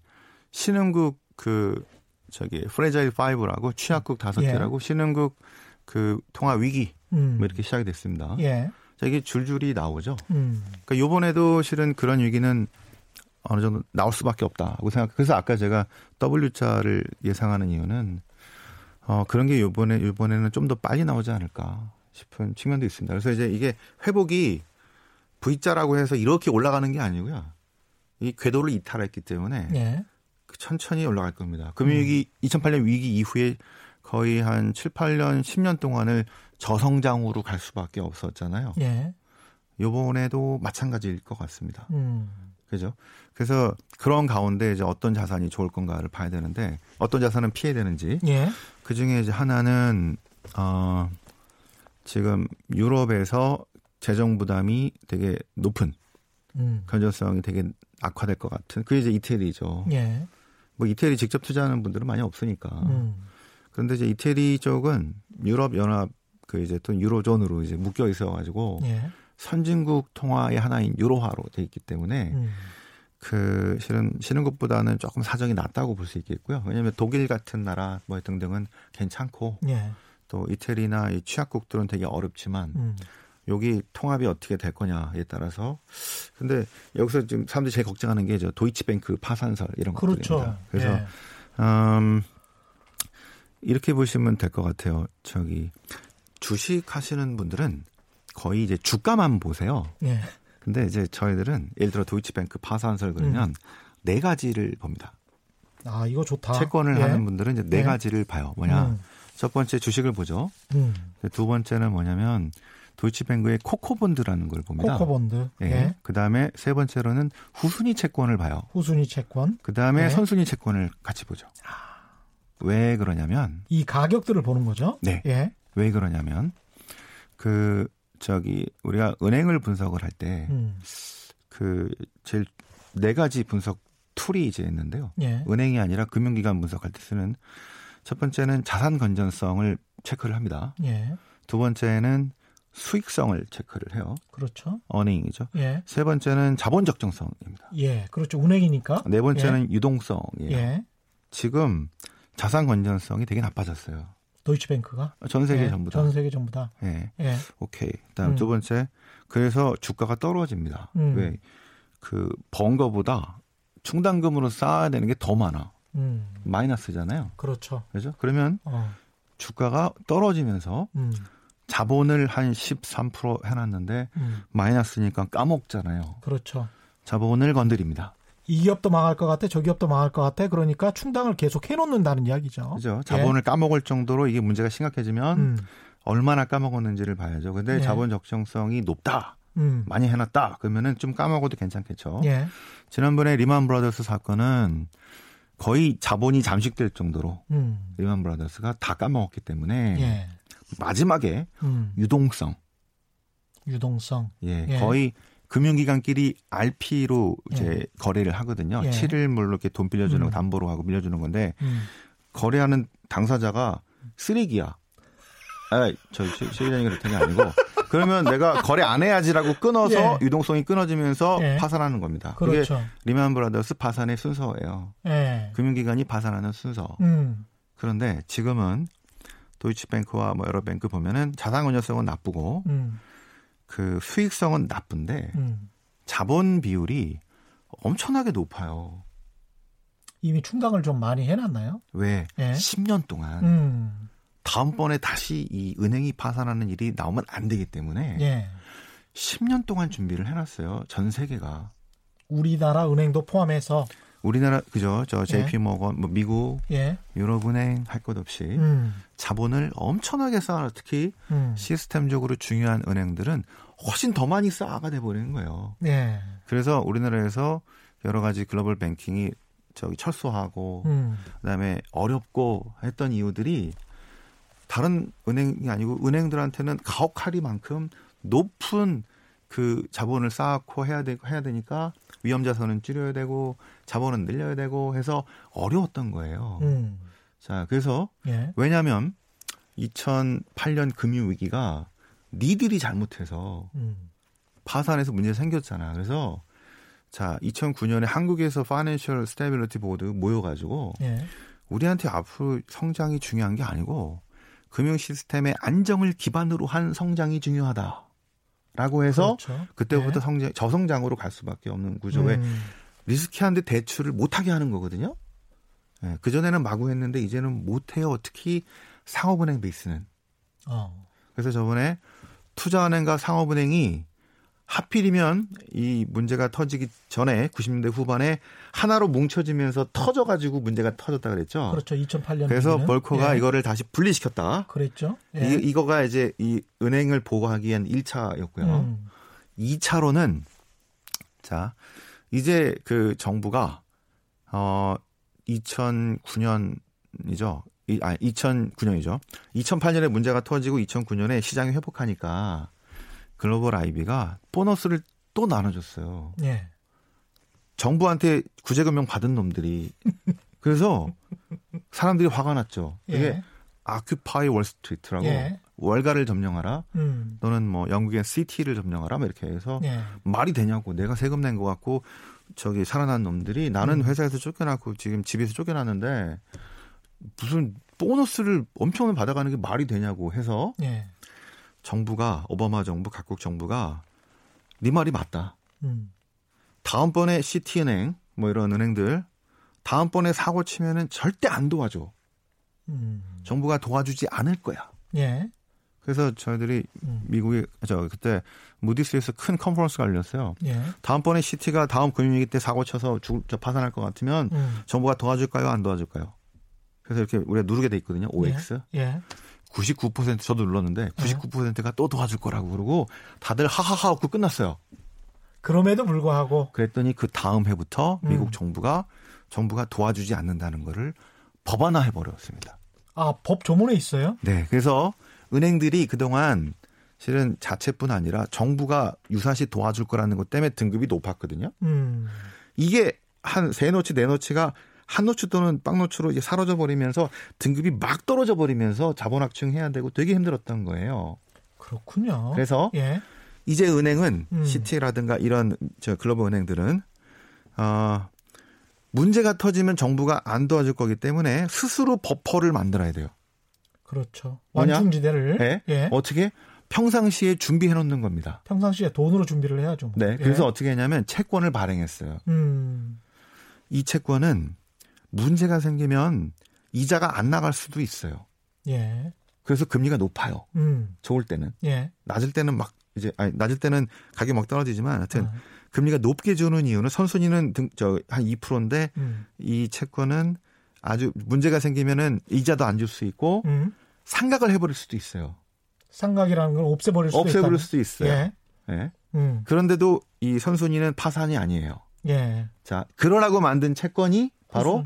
신흥국 그 저기 fragile 5라고 취약국 다섯 예. 개라고 신흥국 그 통화 위기 음. 뭐 이렇게 시작이 됐습니다. 예. 자, 이게 줄줄이 나오죠. 음. 그러니까 요번에도 실은 그런 위기는 어느 정도 나올 수밖에 없다고 생각. 그래서 아까 제가 W자를 예상하는 이유는 어 그런 게 요번에 요번에는 좀 더 빨리 나오지 않을까 싶은 측면도 있습니다. 그래서 이제 이게 회복이 V자라고 해서 이렇게 올라가는 게 아니고요. 이 궤도를 이탈했기 때문에 예. 천천히 올라갈 겁니다. 금융위기 음. 2008년 위기 이후에 거의 한 7, 8년, 10년 동안을 저성장으로 갈 수밖에 없었잖아요. 예. 요번에도 마찬가지일 것 같습니다. 음. 그죠? 그래서 그런 가운데 이제 어떤 자산이 좋을 건가를 봐야 되는데 어떤 자산은 피해야 되는지. 예. 그 중에 이제 하나는 어 지금 유럽에서 재정 부담이 되게 높은 음. 건전성이 되게 악화될 것 같은 그게 이제 이태리죠. 예. 뭐 이태리 직접 투자하는 분들은 많이 없으니까. 음. 그런데 이제 이태리 쪽은 유럽 연합 그 이제 또 유로존으로 이제 묶여 있어 가지고 예. 선진국 통화의 하나인 유로화로 돼 있기 때문에 음. 그 실은 신흥국보다는 조금 사정이 낫다고 볼 수 있겠고요. 왜냐하면 독일 같은 나라 뭐 등등은 괜찮고 예. 또 이태리나 이 취약국들은 되게 어렵지만 음. 여기 통합이 어떻게 될 거냐에 따라서 근데 여기서 지금 사람들이 제일 걱정하는 게 저 도이치뱅크 파산설 이런 그렇죠. 것들입니다. 그래서 예. 음 이렇게 보시면 될 것 같아요. 저기 주식 하시는 분들은 거의 이제 주가만 보세요. 예. 근데 이제 저희들은 예를 들어 도이치뱅크 파산설 그러면 음. 네 가지를 봅니다. 아, 이거 좋다. 채권을 예. 하는 분들은 이제 네 예. 가지를 봐요. 뭐냐? 음. 첫 번째 주식을 보죠. 음. 두 번째는 뭐냐면 도이치뱅크의 코코본드라는 걸 봅니다. 코코본드. 예. 예. 그 다음에 세 번째로는 후순위 채권을 봐요. 후순위 채권. 그 다음에 예. 선순위 채권을 같이 보죠. 아. 왜 그러냐면 이 가격들을 보는 거죠. 네. 예. 왜 그러냐면 그 저기 우리가 은행을 분석을 할 때그 음. 그 제일 네 가지 분석 tool이 이제 있는데요. 예. 은행이 아니라 금융기관 분석할 때 쓰는 첫 번째는 자산 건전성을 체크를 합니다. 예. 두 번째는 수익성을 체크를 해요. 그렇죠. earning이죠. 예. 세 번째는 자본 적정성입니다. 예, 그렇죠. 은행이니까. 네 번째는 예. 유동성이에요. 예. 지금 자산 건전성이 되게 나빠졌어요. 도이치뱅크가 전 세계 예. 전부 다. 전 세계 전부 다. 예. 예. 오케이. 그다음 음. 두 번째 그래서 주가가 떨어집니다. 음. 왜? 그 번 거보다 충당금으로 쌓아야 되는 게 더 많아. 음. 마이너스잖아요. 그렇죠. 그죠? 그러면 어. 주가가 떨어지면서 음. 자본을 한 13% 해놨는데 음. 마이너스니까 까먹잖아요. 그렇죠. 자본을 건드립니다. 이 기업도 망할 것 같아, 저 기업도 망할 것 같아. 그러니까 충당을 계속 해놓는다는 이야기죠. 그죠. 자본을 예. 까먹을 정도로 이게 문제가 심각해지면 음. 얼마나 까먹었는지를 봐야죠. 근데 예. 자본 적정성이 높다. 음. 많이 해놨다. 그러면은 좀 까먹어도 괜찮겠죠. 예. 지난번에 리만 브라더스 사건은 거의 자본이 잠식될 정도로 음. 리만 브라더스가 다 까먹었기 때문에 예. 마지막에 음. 유동성. 유동성. 예, 예. 거의 금융기관끼리 RP로 이제 예. 거래를 하거든요. 예. 7일물로 이렇게 돈 빌려주는 음. 거 담보로 하고 빌려주는 건데 음. 거래하는 당사자가 쓰레기야. 아, 저 시기자님 그랬던 게 아니고 그러면 내가 거래 안 해야지라고 끊어서 예. 유동성이 끊어지면서 예. 파산하는 겁니다. 그렇죠. 그게 리만 브라더스 파산의 순서예요. 예. 금융기관이 파산하는 순서. 음. 그런데 지금은 도이치뱅크와 뭐 여러 뱅크 보면은 자산 건전성은 나쁘고 음. 그 수익성은 나쁜데 음. 자본 비율이 엄청나게 높아요. 이미 충당을 좀 많이 해놨나요? 왜? 예? 10년 동안 음. 다음번에 다시 이 은행이 파산하는 일이 나오면 안 되기 때문에 예. 10년 동안 준비를 해놨어요. 전 세계가. 우리나라 은행도 포함해서 우리나라 그죠? 저 JP 예. 모건 뭐 미국 예. 유럽은행 할 것 없이 음. 자본을 엄청나게 쌓아 특히 음. 시스템적으로 중요한 은행들은 훨씬 더 많이 쌓아가 돼 버리는 거예요. 예. 그래서 우리나라에서 여러 가지 글로벌 뱅킹이 저기 철수하고 음. 그다음에 어렵고 했던 이유들이 다른 은행이 아니고 은행들한테는 가혹하리만큼 높은 그 자본을 쌓고 해야 되 해야 되니까 위험 자산은 줄여야 되고 자본은 늘려야 되고 해서 어려웠던 거예요. 음. 자, 그래서 예. 왜냐하면 2008년 금융 위기가 니들이 잘못해서 음. 파산해서 문제 생겼잖아. 그래서 자, 2009년에 한국에서 Financial Stability Board 모여가지고 예. 우리한테 앞으로 성장이 중요한 게 아니고 금융 시스템의 안정을 기반으로 한 성장이 중요하다. 라고 해서 그렇죠. 그때부터 네. 성장, 저성장으로 갈 수밖에 없는 구조에 음. risky한데 대출을 못하게 하는 거거든요. 네, 그전에는 마구 했는데 이제는 못해요. 특히 상업은행 베이스는. 어. 그래서 저번에 투자은행과 상업은행이 하필이면 이 문제가 터지기 전에 90년대 후반에 하나로 뭉쳐지면서 터져가지고 문제가 터졌다 그랬죠. 그렇죠. 2008년. 그래서 벌커가 예. 이거를 다시 분리시켰다. 그랬죠. 예. 이, 이거가 이제 이 은행을 보호하기 위한 1차였고요. 음. 2차로는 자 이제 그 정부가 어 2009년이죠. 이, 아 2009년이죠. 2008년에 문제가 터지고 2009년에 시장이 회복하니까 글로벌 아이비가 보너스를 또 나눠줬어요. 예. 정부한테 구제금융 받은 놈들이 그래서 사람들이 화가 났죠. 이게 예. 아큐파이 월스트리트라고 예. 월가를 점령하라. 음. 또는 뭐 영국의 시티를 점령하라. 뭐 이렇게 해서 예. 말이 되냐고 내가 세금 낸 것 같고 저기 살아난 놈들이 나는 음. 회사에서 쫓겨났고 지금 집에서 쫓겨났는데 무슨 보너스를 엄청 받아가는 게 말이 되냐고 해서 예. 정부가 오바마 정부 각국 정부가 네 말이 맞다. 음. 다음번에 시티은행 뭐 이런 은행들 다음번에 사고 치면은 절대 안 도와줘. 음. 정부가 도와주지 않을 거야. 예. 그래서 저희들이 음. 미국에 저 그때 무디스에서 큰 컨퍼런스가 열렸어요. 예. 다음번에 시티가 다음 금융위기 때 사고 쳐서 죽, 저 파산할 것 같으면 음. 정부가 도와줄까요? 안 도와줄까요? 그래서 이렇게 우리가 누르게 돼 있거든요. OX. 예. 예. 99% 저도 눌렀는데 99%가 또 도와줄 거라고 그러고 다들 하하하 하고 끝났어요. 그럼에도 불구하고 그랬더니 그 다음 해부터 음. 미국 정부가 정부가 도와주지 않는다는 거를 법안화 해 버렸습니다. 아, 법 조문에 있어요? 네. 그래서 은행들이 그동안 실은 자체뿐 아니라 정부가 유사시 도와줄 거라는 것 때문에 등급이 높았거든요. 음. 이게 한 세 notch 네 notch가 한 notch 또는 빵 notch로 이제 사라져 버리면서 등급이 막 떨어져 버리면서 자본 확충해야 되고 되게 힘들었던 거예요. 그렇군요. 그래서 예. 이제 은행은 음. 시티라든가 이런 저 글로벌 은행들은 어 문제가 터지면 정부가 안 도와줄 거기 때문에 스스로 버퍼를 만들어야 돼요. 그렇죠. 완충지대를 네. 예. 어떻게 평상시에 준비해 놓는 겁니다. 평상시에 돈으로 준비를 해야죠. 네. 그래서 예. 어떻게 했냐면 채권을 발행했어요. 음. 이 채권은 문제가 생기면 이자가 안 나갈 수도 있어요. 예. 그래서 금리가 높아요. 음. 좋을 때는. 예. 낮을 때는 막 이제 아니 낮을 때는 가격 막 떨어지지만 하여튼 아. 금리가 높게 주는 이유는 선순위는 등 저 한 2%인데 음. 이 채권은 아주 문제가 생기면은 이자도 안 줄 수 있고 음. 상각을 해버릴 수도 있어요. 상각이라는 걸 없애버릴 수도 없애버릴 있다. 수도 있어요. 예. 예. 음. 그런데도 이 선순위는 파산이 아니에요. 예. 자, 그러라고 만든 채권이 바로 위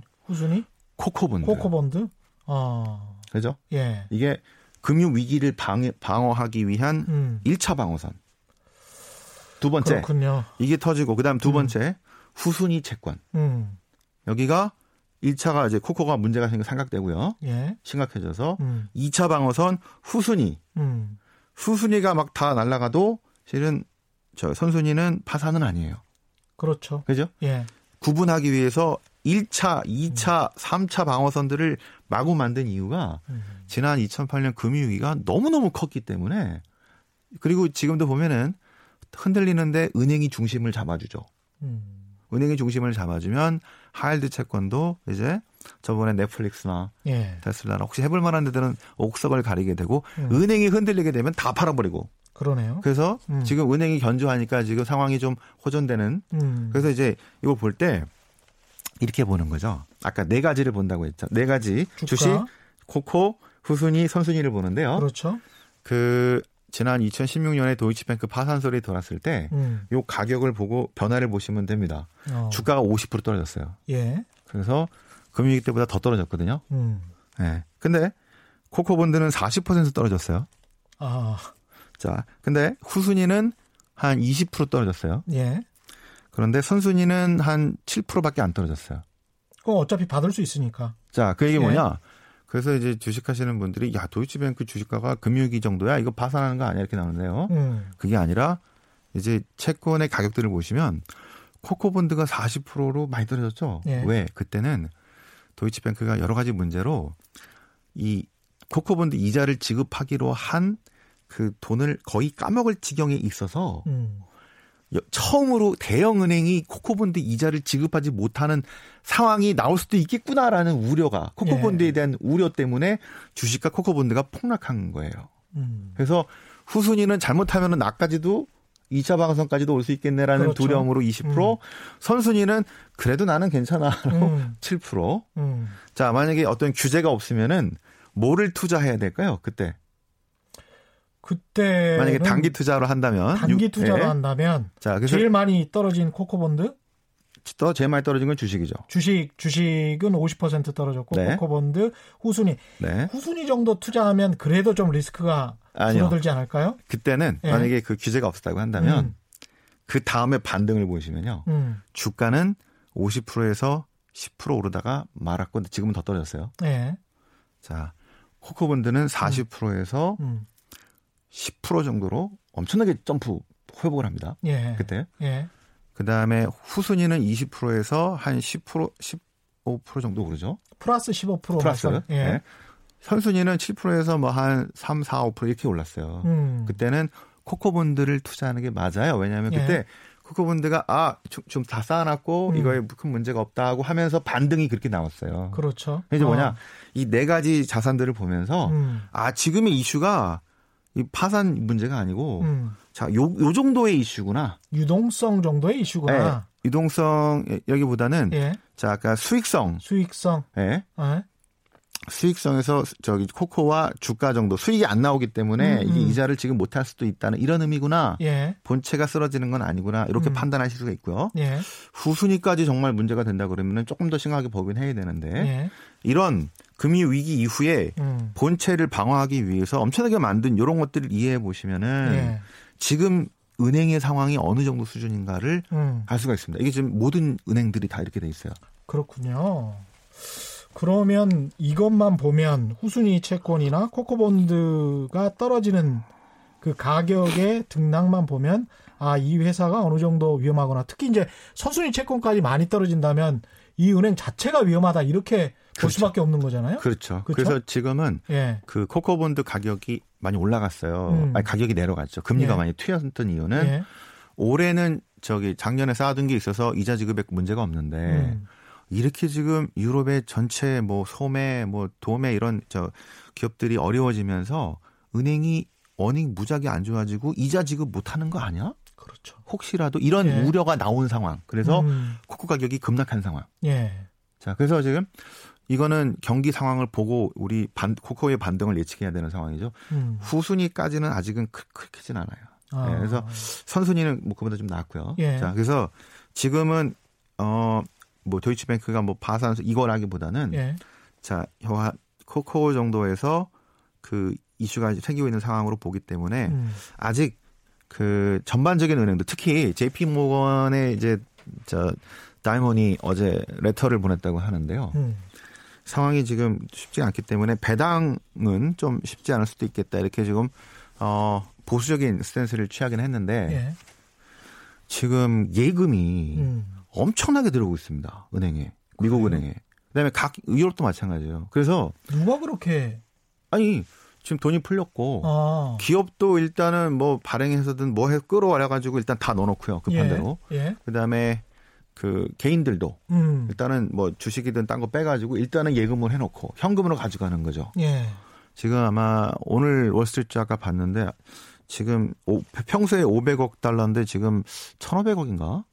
코코본드. 코코본드. 아. 그죠? 예. 이게 금융 위기를 방해, 방어하기 위한 음. 1차 방어선. 두 번째. 그렇군요. 이게 터지고 그다음 두 음. 번째 음. 후순위 채권. 음. 여기가 1차가 이제 코코가 문제가 생겨 삼각되고요. 예. 심각해져서 음. 2차 방어선 후순위. 음. 후순위가 막 다 날아가도 실은 저 선순위는 파산은 아니에요. 그렇죠. 그죠? 예. 구분하기 위해서 1차, 2차, 음. 3차 방어선들을 마구 만든 이유가 음. 지난 2008년 금융위기가 너무너무 컸기 때문에 그리고 지금도 보면은 흔들리는데 은행이 중심을 잡아주죠. 음. 은행이 중심을 잡아주면 하일드 채권도 이제 저번에 넷플릭스나 예. 테슬라나 혹시 해볼 만한 데들은 옥석을 가리게 되고 음. 은행이 흔들리게 되면 다 팔아버리고. 그러네요. 그래서 음. 지금 은행이 견조하니까 지금 상황이 좀 호전되는. 음. 그래서 이제 이걸 볼 때 이렇게 보는 거죠. 아까 네 가지를 본다고 했죠. 네 가지 주가. 주식, 코코, 후순위, 선순위를 보는데요. 그렇죠. 그 지난 2016년에 도이치뱅크 파산 소리 돌았을 때, 음. 요 가격을 보고 변화를 보시면 됩니다. 어. 주가가 50% 떨어졌어요. 예. 그래서 금융위기 때보다 더 떨어졌거든요. 음. 예. 근데 코코 본드는 40% 떨어졌어요. 아. 자, 근데 후순위는 한 20% 떨어졌어요. 예. 그런데 선순위는 한 7%밖에 안 떨어졌어요. 그럼 어차피 받을 수 있으니까. 자, 그 얘기 예. 뭐냐? 그래서 이제 주식하시는 분들이 야 도이치뱅크 주식가가 금융위기 정도야 이거 파산하는 거 아니야 이렇게 나오는데요. 음. 그게 아니라 이제 채권의 가격들을 보시면 코코본드가 40%로 많이 떨어졌죠. 예. 왜 그때는 도이치뱅크가 여러 가지 문제로 이 코코본드 이자를 지급하기로 한 그 돈을 거의 까먹을 지경에 있어서 음. 처음으로 대형 은행이 코코본드 이자를 지급하지 못하는 상황이 나올 수도 있겠구나라는 우려가 코코본드에 예. 대한 우려 때문에 주식과 코코본드가 폭락한 거예요. 음. 그래서 후순위는 잘못하면 나까지도 2차 방어선까지도 올 수 있겠네라는 그렇죠. 두려움으로 20%, 음. 선순위는 그래도 나는 괜찮아로 음. 7%. 음. 자, 만약에 어떤 규제가 없으면은 뭐를 투자해야 될까요? 그때. 그때 만약에 단기 투자로 한다면 단기 투자로 예. 한다면 자, 그래서 제일 많이 떨어진 코코본드 또 제일 많이 떨어진 건 주식이죠. 주식 주식은 50% 떨어졌고 네. 코코본드 후순위 네. 후순위 정도 투자하면 그래도 좀 리스크가 아니요. 줄어들지 않을까요? 그때는 예. 만약에 그 규제가 없었다고 한다면 음. 그 다음에 반등을 보시면요. 음. 주가는 50%에서 10% 오르다가 말았고 지금은 더 떨어졌어요. 예. 자, 코코본드는 40%에서 음. 10% 정도로 엄청나게 점프 회복을 합니다. 예. 그때. 예. 그 다음에 후순위는 20%에서 한 10%, 15% 정도 오르죠. 플러스 15% 플러스. 예. 네. 선순위는 7%에서 뭐 한 3, 4, 5% 이렇게 올랐어요. 음. 그때는 코코본드를 투자하는 게 맞아요. 왜냐하면 예. 그때 예. 코코본드가 아, 좀 다 쌓아놨고 음. 이거에 큰 문제가 없다 하고 하면서 반등이 그렇게 나왔어요. 그렇죠. 이제 뭐냐. 아. 이네 가지 자산들을 보면서 음. 아, 지금의 이슈가 이 파산 문제가 아니고 음. 자, 요, 요 정도의 이슈구나. 유동성 정도의 이슈구나. 네, 유동성 여기보다는 예. 자, 아까 수익성. 수익성. 예. 네. 수익성에서 저기 코코와 주가 정도 수익이 안 나오기 때문에 음, 음. 이자를 지금 못 할 수도 있다는 이런 의미구나. 예. 본체가 쓰러지는 건 아니구나. 이렇게 음. 판단하실 수가 있고요. 예. 후순위까지 정말 문제가 된다 그러면은 조금 더 심하게 보긴 해야 되는데 예. 이런 금융 위기 이후에 음. 본체를 방어하기 위해서 엄청나게 만든 이런 것들을 이해해 보시면은 예. 지금 은행의 상황이 어느 정도 수준인가를 음. 알 수가 있습니다. 이게 지금 모든 은행들이 다 이렇게 돼 있어요. 그렇군요. 그러면 이것만 보면 후순위 채권이나 코코본드가 떨어지는 그 가격의 등락만 보면 아, 이 회사가 어느 정도 위험하거나 특히 이제 선순위 채권까지 많이 떨어진다면 이 은행 자체가 위험하다 이렇게 그렇죠. 볼 수밖에 없는 거잖아요. 그렇죠. 그렇죠? 그래서 지금은 예. 그 코코본드 가격이 많이 올라갔어요. 음. 아니 가격이 내려갔죠. 금리가 예. 많이 튀었던 이유는 예. 올해는 저기 작년에 쌓아둔 게 있어서 이자 지급에 문제가 없는데 음. 이렇게 지금 유럽의 전체 뭐 소매, 뭐 도매 이런 저 기업들이 어려워지면서 은행이 어닝 무작위 안 좋아지고 이자 지급 못 하는 거 아니야? 그렇죠. 혹시라도 이런 예. 우려가 나온 상황. 그래서 음. 코코 가격이 급락한 상황. 예. 자, 그래서 지금 이거는 경기 상황을 보고 우리 반, 코코의 반등을 예측해야 되는 상황이죠. 음. 후순위까지는 아직은 크, 크진 않아요. 아. 네, 그래서 선순위는 뭐 그보다 좀 낮고요. 예. 자, 그래서 지금은 어 뭐 도이치뱅크가 뭐 파산해서 이거라기보다는 예. 자, 코코 정도에서 그 이슈가 생기고 있는 상황으로 보기 때문에 음. 아직 그 전반적인 은행도 특히 JP 모건의 이제 저 다이몬이 어제 레터를 보냈다고 하는데요. 음. 상황이 지금 쉽지 않기 때문에 배당은 좀 쉽지 않을 수도 있겠다 이렇게 지금 어 보수적인 스탠스를 취하긴 했는데 예. 지금 예금이 음. 엄청나게 들어오고 있습니다. 은행에. 미국 그래요? 은행에. 그다음에 각 유럽도 마찬가지예요. 그래서 누가 그렇게 아니 지금 돈이 풀렸고 아. 기업도 일단은 뭐 발행해서든 뭐해 끌어와려 가지고 일단 다 넣어놓고요 급한 예. 대로. 예. 그다음에 그 개인들도 음. 일단은 뭐 주식이든 딴 거 빼가지고 일단은 예금을 해놓고 현금으로 가져가는 거죠. 예. 지금 아마 오늘 월스트리트 아까 봤는데 지금 오, 평소에 500억 달러인데 지금 1,500억인가?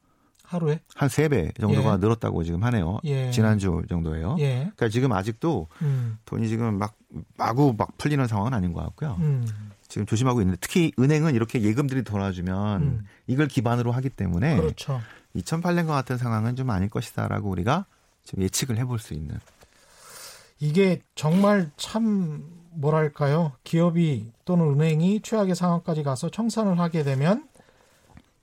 하루에 한 세 배 정도가 예. 늘었다고 지금 하네요. 예. 지난주 정도예요. 예. 그러니까 지금 아직도 음. 돈이 지금 막 마구 막 풀리는 상황은 아닌 것 같고요. 음. 지금 조심하고 있는데 특히 은행은 이렇게 예금들이 돌아주면 음. 이걸 기반으로 하기 때문에 그렇죠. 2008년과 같은 상황은 좀 아닐 것이다라고 우리가 좀 예측을 해볼 수 있는. 이게 정말 참 뭐랄까요? 기업이 또는 은행이 최악의 상황까지 가서 청산을 하게 되면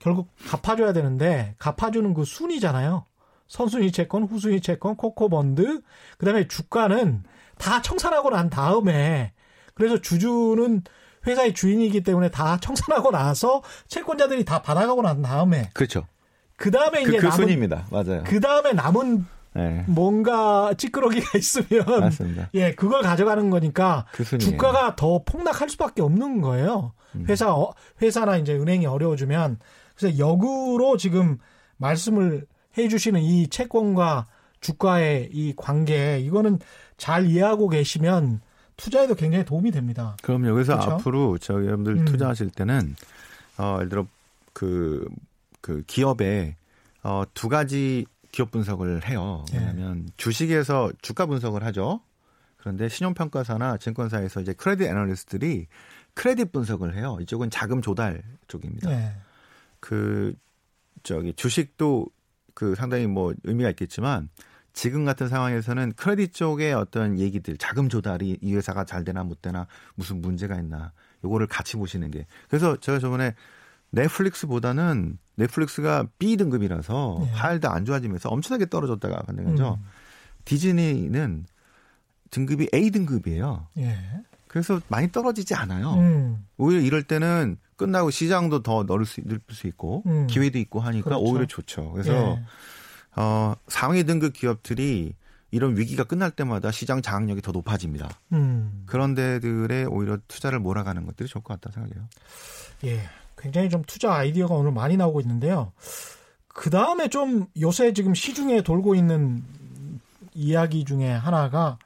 결국 갚아줘야 되는데 갚아주는 그 순위잖아요. 선순위 채권, 후순위 채권, 코코번드, 그다음에 주가는 다 청산하고 난 다음에 그래서 주주는 회사의 주인이기 때문에 다 청산하고 나서 채권자들이 다 받아가고 난 다음에 그렇죠. 그 다음에 그, 이제 그 남은 순입니다. 맞아요. 그 다음에 남은 네. 뭔가 찌끄러기가 있으면 맞습니다. 예 그걸 가져가는 거니까 그 주가가 더 폭락할 수밖에 없는 거예요. 음. 회사 회사나 이제 은행이 어려워지면 그래서 역으로 지금 말씀을 해 주시는 이 채권과 주가의 이 관계 이거는 잘 이해하고 계시면 투자에도 굉장히 도움이 됩니다. 그럼 여기서 그렇죠? 앞으로 저 여러분들 음. 투자하실 때는 어 예를 들어 그그 그 기업에 어두 가지 기업 분석을 해요. 예. 왜냐하면 네. 주식에서 주가 분석을 하죠. 그런데 신용평가사나 증권사에서 이제 크레딧 애널리스트들이 크레딧 분석을 해요. 이쪽은 자금 조달 쪽입니다. 네. 그 저기 주식도 그 상당히 뭐 의미가 있겠지만 지금 같은 상황에서는 크레딧 쪽의 어떤 얘기들 자금 조달이 이 회사가 잘 되나 못 되나 무슨 문제가 있나 요거를 같이 보시는 게 그래서 제가 저번에 넷플릭스보다는 넷플릭스가 B 등급이라서 네. 하일도 안 좋아지면서 엄청나게 떨어졌다가 거죠. 음. 디즈니는 등급이 A 등급이에요. 예. 그래서 많이 떨어지지 않아요. 음. 오히려 이럴 때는 끝나고 시장도 더 넓을 수, 넓을 수 있고 음. 기회도 있고 하니까 그렇죠. 오히려 좋죠. 그래서 예. 어, 상위 등급 기업들이 이런 위기가 끝날 때마다 시장 장악력이 더 높아집니다. 음. 그런 데들에 오히려 투자를 몰아가는 것들이 좋을 것 같다 생각해요. 예. 굉장히 좀 투자 아이디어가 오늘 많이 나오고 있는데요. 그 다음에 좀 요새 지금 시중에 돌고 있는 이야기 중에 하나가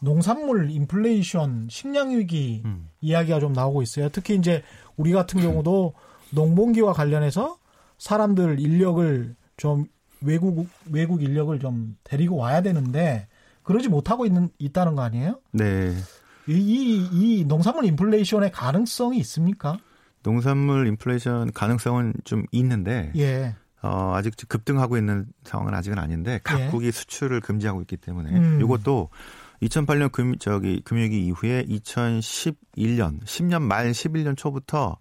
농산물 인플레이션 식량 위기 음. 이야기가 좀 나오고 있어요. 특히 이제 우리 같은 경우도 농번기와 관련해서 사람들 인력을 좀 외국 외국 인력을 좀 데리고 와야 되는데 그러지 못하고 있는 있다는 거 아니에요? 네. 이, 이, 이 농산물 인플레이션의 가능성이 있습니까? 농산물 인플레이션 가능성은 좀 있는데 예. 어, 아직 급등하고 있는 상황은 아직은 아닌데 예. 각국이 예. 수출을 금지하고 있기 때문에 음. 이것도 2008년 금 저기 금융위기 이후에 2011년 10년 말 11년 초부터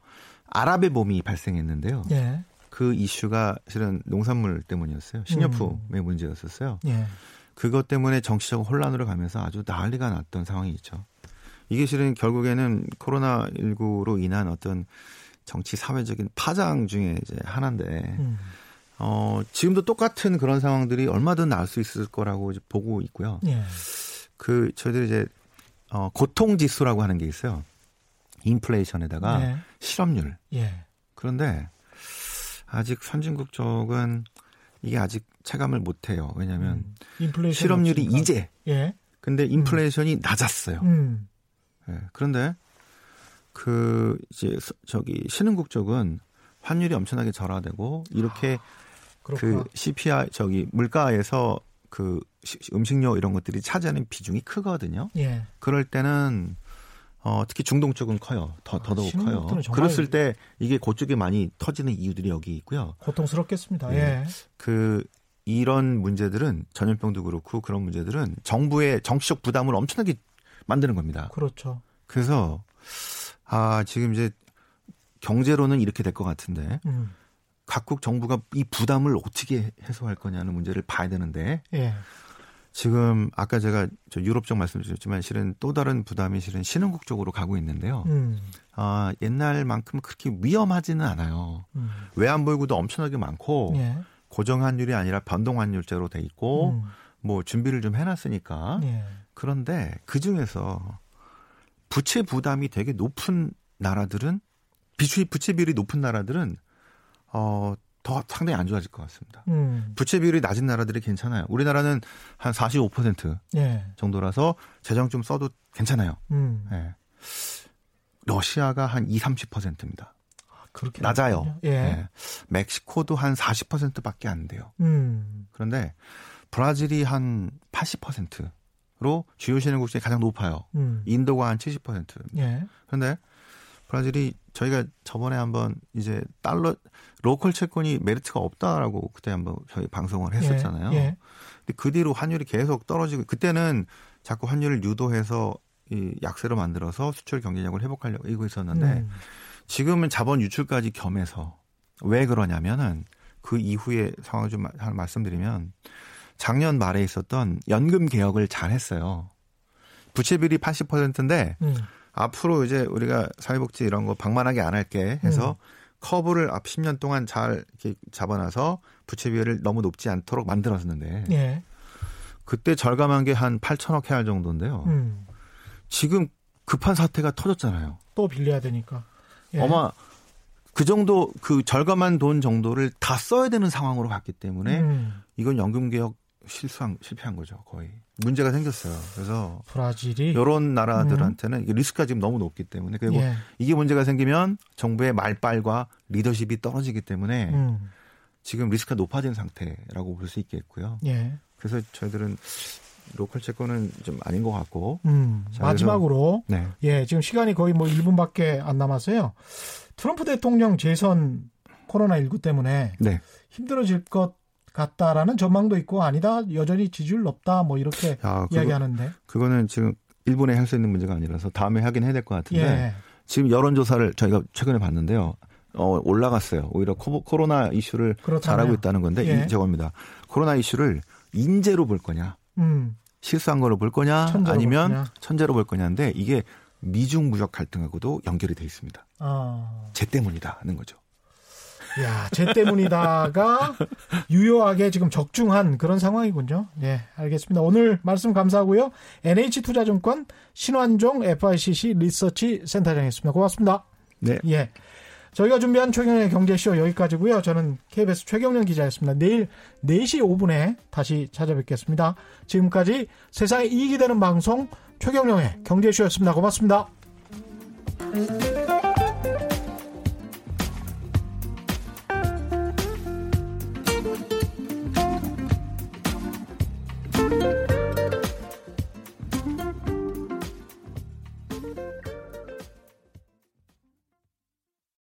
아랍의 봄이 발생했는데요. 예. 그 이슈가 실은 농산물 때문이었어요. 식료품의 음. 문제였었어요. 예. 그것 때문에 정치적 혼란으로 가면서 아주 난리가 났던 상황이 있죠. 이게 실은 결국에는 코로나19로 인한 어떤 정치 사회적인 파장 중에 이제 하나인데, 음. 어, 지금도 똑같은 그런 상황들이 얼마든 나올 수 있을 거라고 보고 있고요. 예. 그, 저희들이 이제, 어, 고통 지수라고 하는 게 있어요. 인플레이션에다가 예. 실업률. 예. 그런데 아직 선진국 쪽은 이게 아직 체감을 못 해요. 왜냐하면 음. 실업률이 없으니까. 이제. 예. 근데 인플레이션이 음. 낮았어요. 음. 예. 그런데 그 이제 저기 신흥국 쪽은 환율이 엄청나게 절하되고 이렇게 아, 그 CPI 저기 물가에서 그 음식료 이런 것들이 차지하는 비중이 크거든요. 예. 그럴 때는 어, 특히 중동 쪽은 커요. 더, 아, 더더욱 커요. 그랬을 때 이게 그쪽에 많이 터지는 이유들이 여기 있고요. 고통스럽겠습니다. 예. 예. 그 이런 문제들은 전염병도 그렇고 그런 문제들은 정부의 정치적 부담을 엄청나게 만드는 겁니다. 그렇죠. 그래서 아 지금 이제 경제로는 이렇게 될 것 같은데 음. 각국 정부가 이 부담을 어떻게 해소할 거냐는 문제를 봐야 되는데 예. 지금 아까 제가 저 유럽 쪽 말씀드렸지만 실은 또 다른 부담이 실은 신흥국 쪽으로 가고 있는데요. 음. 아 옛날만큼 그렇게 위험하지는 않아요. 음. 외환 보유고도 엄청나게 많고 예. 고정 환율이 아니라 변동 환율제로 돼 있고 음. 뭐 준비를 좀 해놨으니까 예. 그런데 그 중에서 부채 부담이 되게 높은 나라들은 비추 부채 비율이 높은 나라들은 어, 더 상당히 안 좋아질 것 같습니다. 음. 부채 비율이 낮은 나라들이 괜찮아요. 우리나라는 한 45% 예. 정도라서 재정 좀 써도 괜찮아요. 음. 예. 러시아가 한 2, 30%입니다. 아, 그렇게 낮아요. 예. 예. 멕시코도 한 40%밖에 안 돼요. 음. 그런데 브라질이 한 80%. 로 주요 신흥국 중에 가장 높아요. 음. 인도가 한 70%. 예. 그런데 브라질이 저희가 저번에 한번 이제 달러 local 채권이 메리트가 없다라고 그때 한번 저희 방송을 했었잖아요. 예. 예. 근데 그 뒤로 환율이 계속 떨어지고 그때는 자꾸 환율을 유도해서 이 약세로 만들어서 수출 경쟁력을 회복하려고 이고 있었는데 음. 지금은 자본 유출까지 겸해서 왜 그러냐면은 그 이후에 상황을 좀 말씀드리면 작년 말에 있었던 연금 개혁을 잘 했어요. 부채 비율이 80%인데 음. 앞으로 이제 우리가 사회복지 이런 거 방만하게 안 할게 해서 음. 커브를 앞 10년 동안 잘 이렇게 잡아놔서 부채 비율을 너무 높지 않도록 만들었는데 예. 그때 절감한 게 한 8천억 해할 정도인데요. 음. 지금 급한 사태가 터졌잖아요. 또 빌려야 되니까. 예. 아마 그 정도 그 절감한 돈 정도를 다 써야 되는 상황으로 갔기 때문에 음. 이건 연금 개혁 실수한 실패한 거죠 거의 문제가 생겼어요. 그래서 브라질이 이런 나라들한테는 음. 리스크가 지금 너무 높기 때문에 그리고 예. 이게 문제가 생기면 정부의 말빨과 리더십이 떨어지기 때문에 음. 지금 리스크가 높아진 상태라고 볼 수 있겠고요. 예. 그래서 저희들은 로컬 채권은 좀 아닌 것 같고 음. 마지막으로 네. 예 지금 시간이 거의 뭐 1분밖에 안 남았어요. 트럼프 대통령 재선 코로나 19 때문에 네. 힘들어질 것 같다라는 전망도 있고 아니다 여전히 지지율 높다 뭐 이렇게 야, 이야기하는데 그거는 지금 일본에 할 수 있는 문제가 아니라서 다음에 하긴 해야 될 것 같은데 예. 지금 여론조사를 저희가 최근에 봤는데요. 어, 올라갔어요. 오히려 코로나 이슈를 그렇다네요. 잘하고 있다는 건데 예. 이 저겁니다. 코로나 이슈를 인재로 볼 거냐, 음. 실수한 거로 볼 거냐, 아니면 거냐. 천재로 볼 거냐인데 이게 미중 무역 갈등하고도 연결이 돼 있습니다. 아. 쟤 때문이다 하는 거죠. 야, 쟤 때문이다가 유효하게 지금 적중한 그런 상황이군요. 예, 알겠습니다. 오늘 말씀 감사하고요. NH투자증권 신환종 FICC 리서치 센터장이었습니다. 고맙습니다. 네. 예. 저희가 준비한 최경련의 경제쇼 여기까지고요. 저는 KBS 최경련 기자였습니다. 내일 4시 5분에 다시 찾아뵙겠습니다. 지금까지 세상에 이익이 되는 방송 최경련의 경제쇼였습니다. 고맙습니다.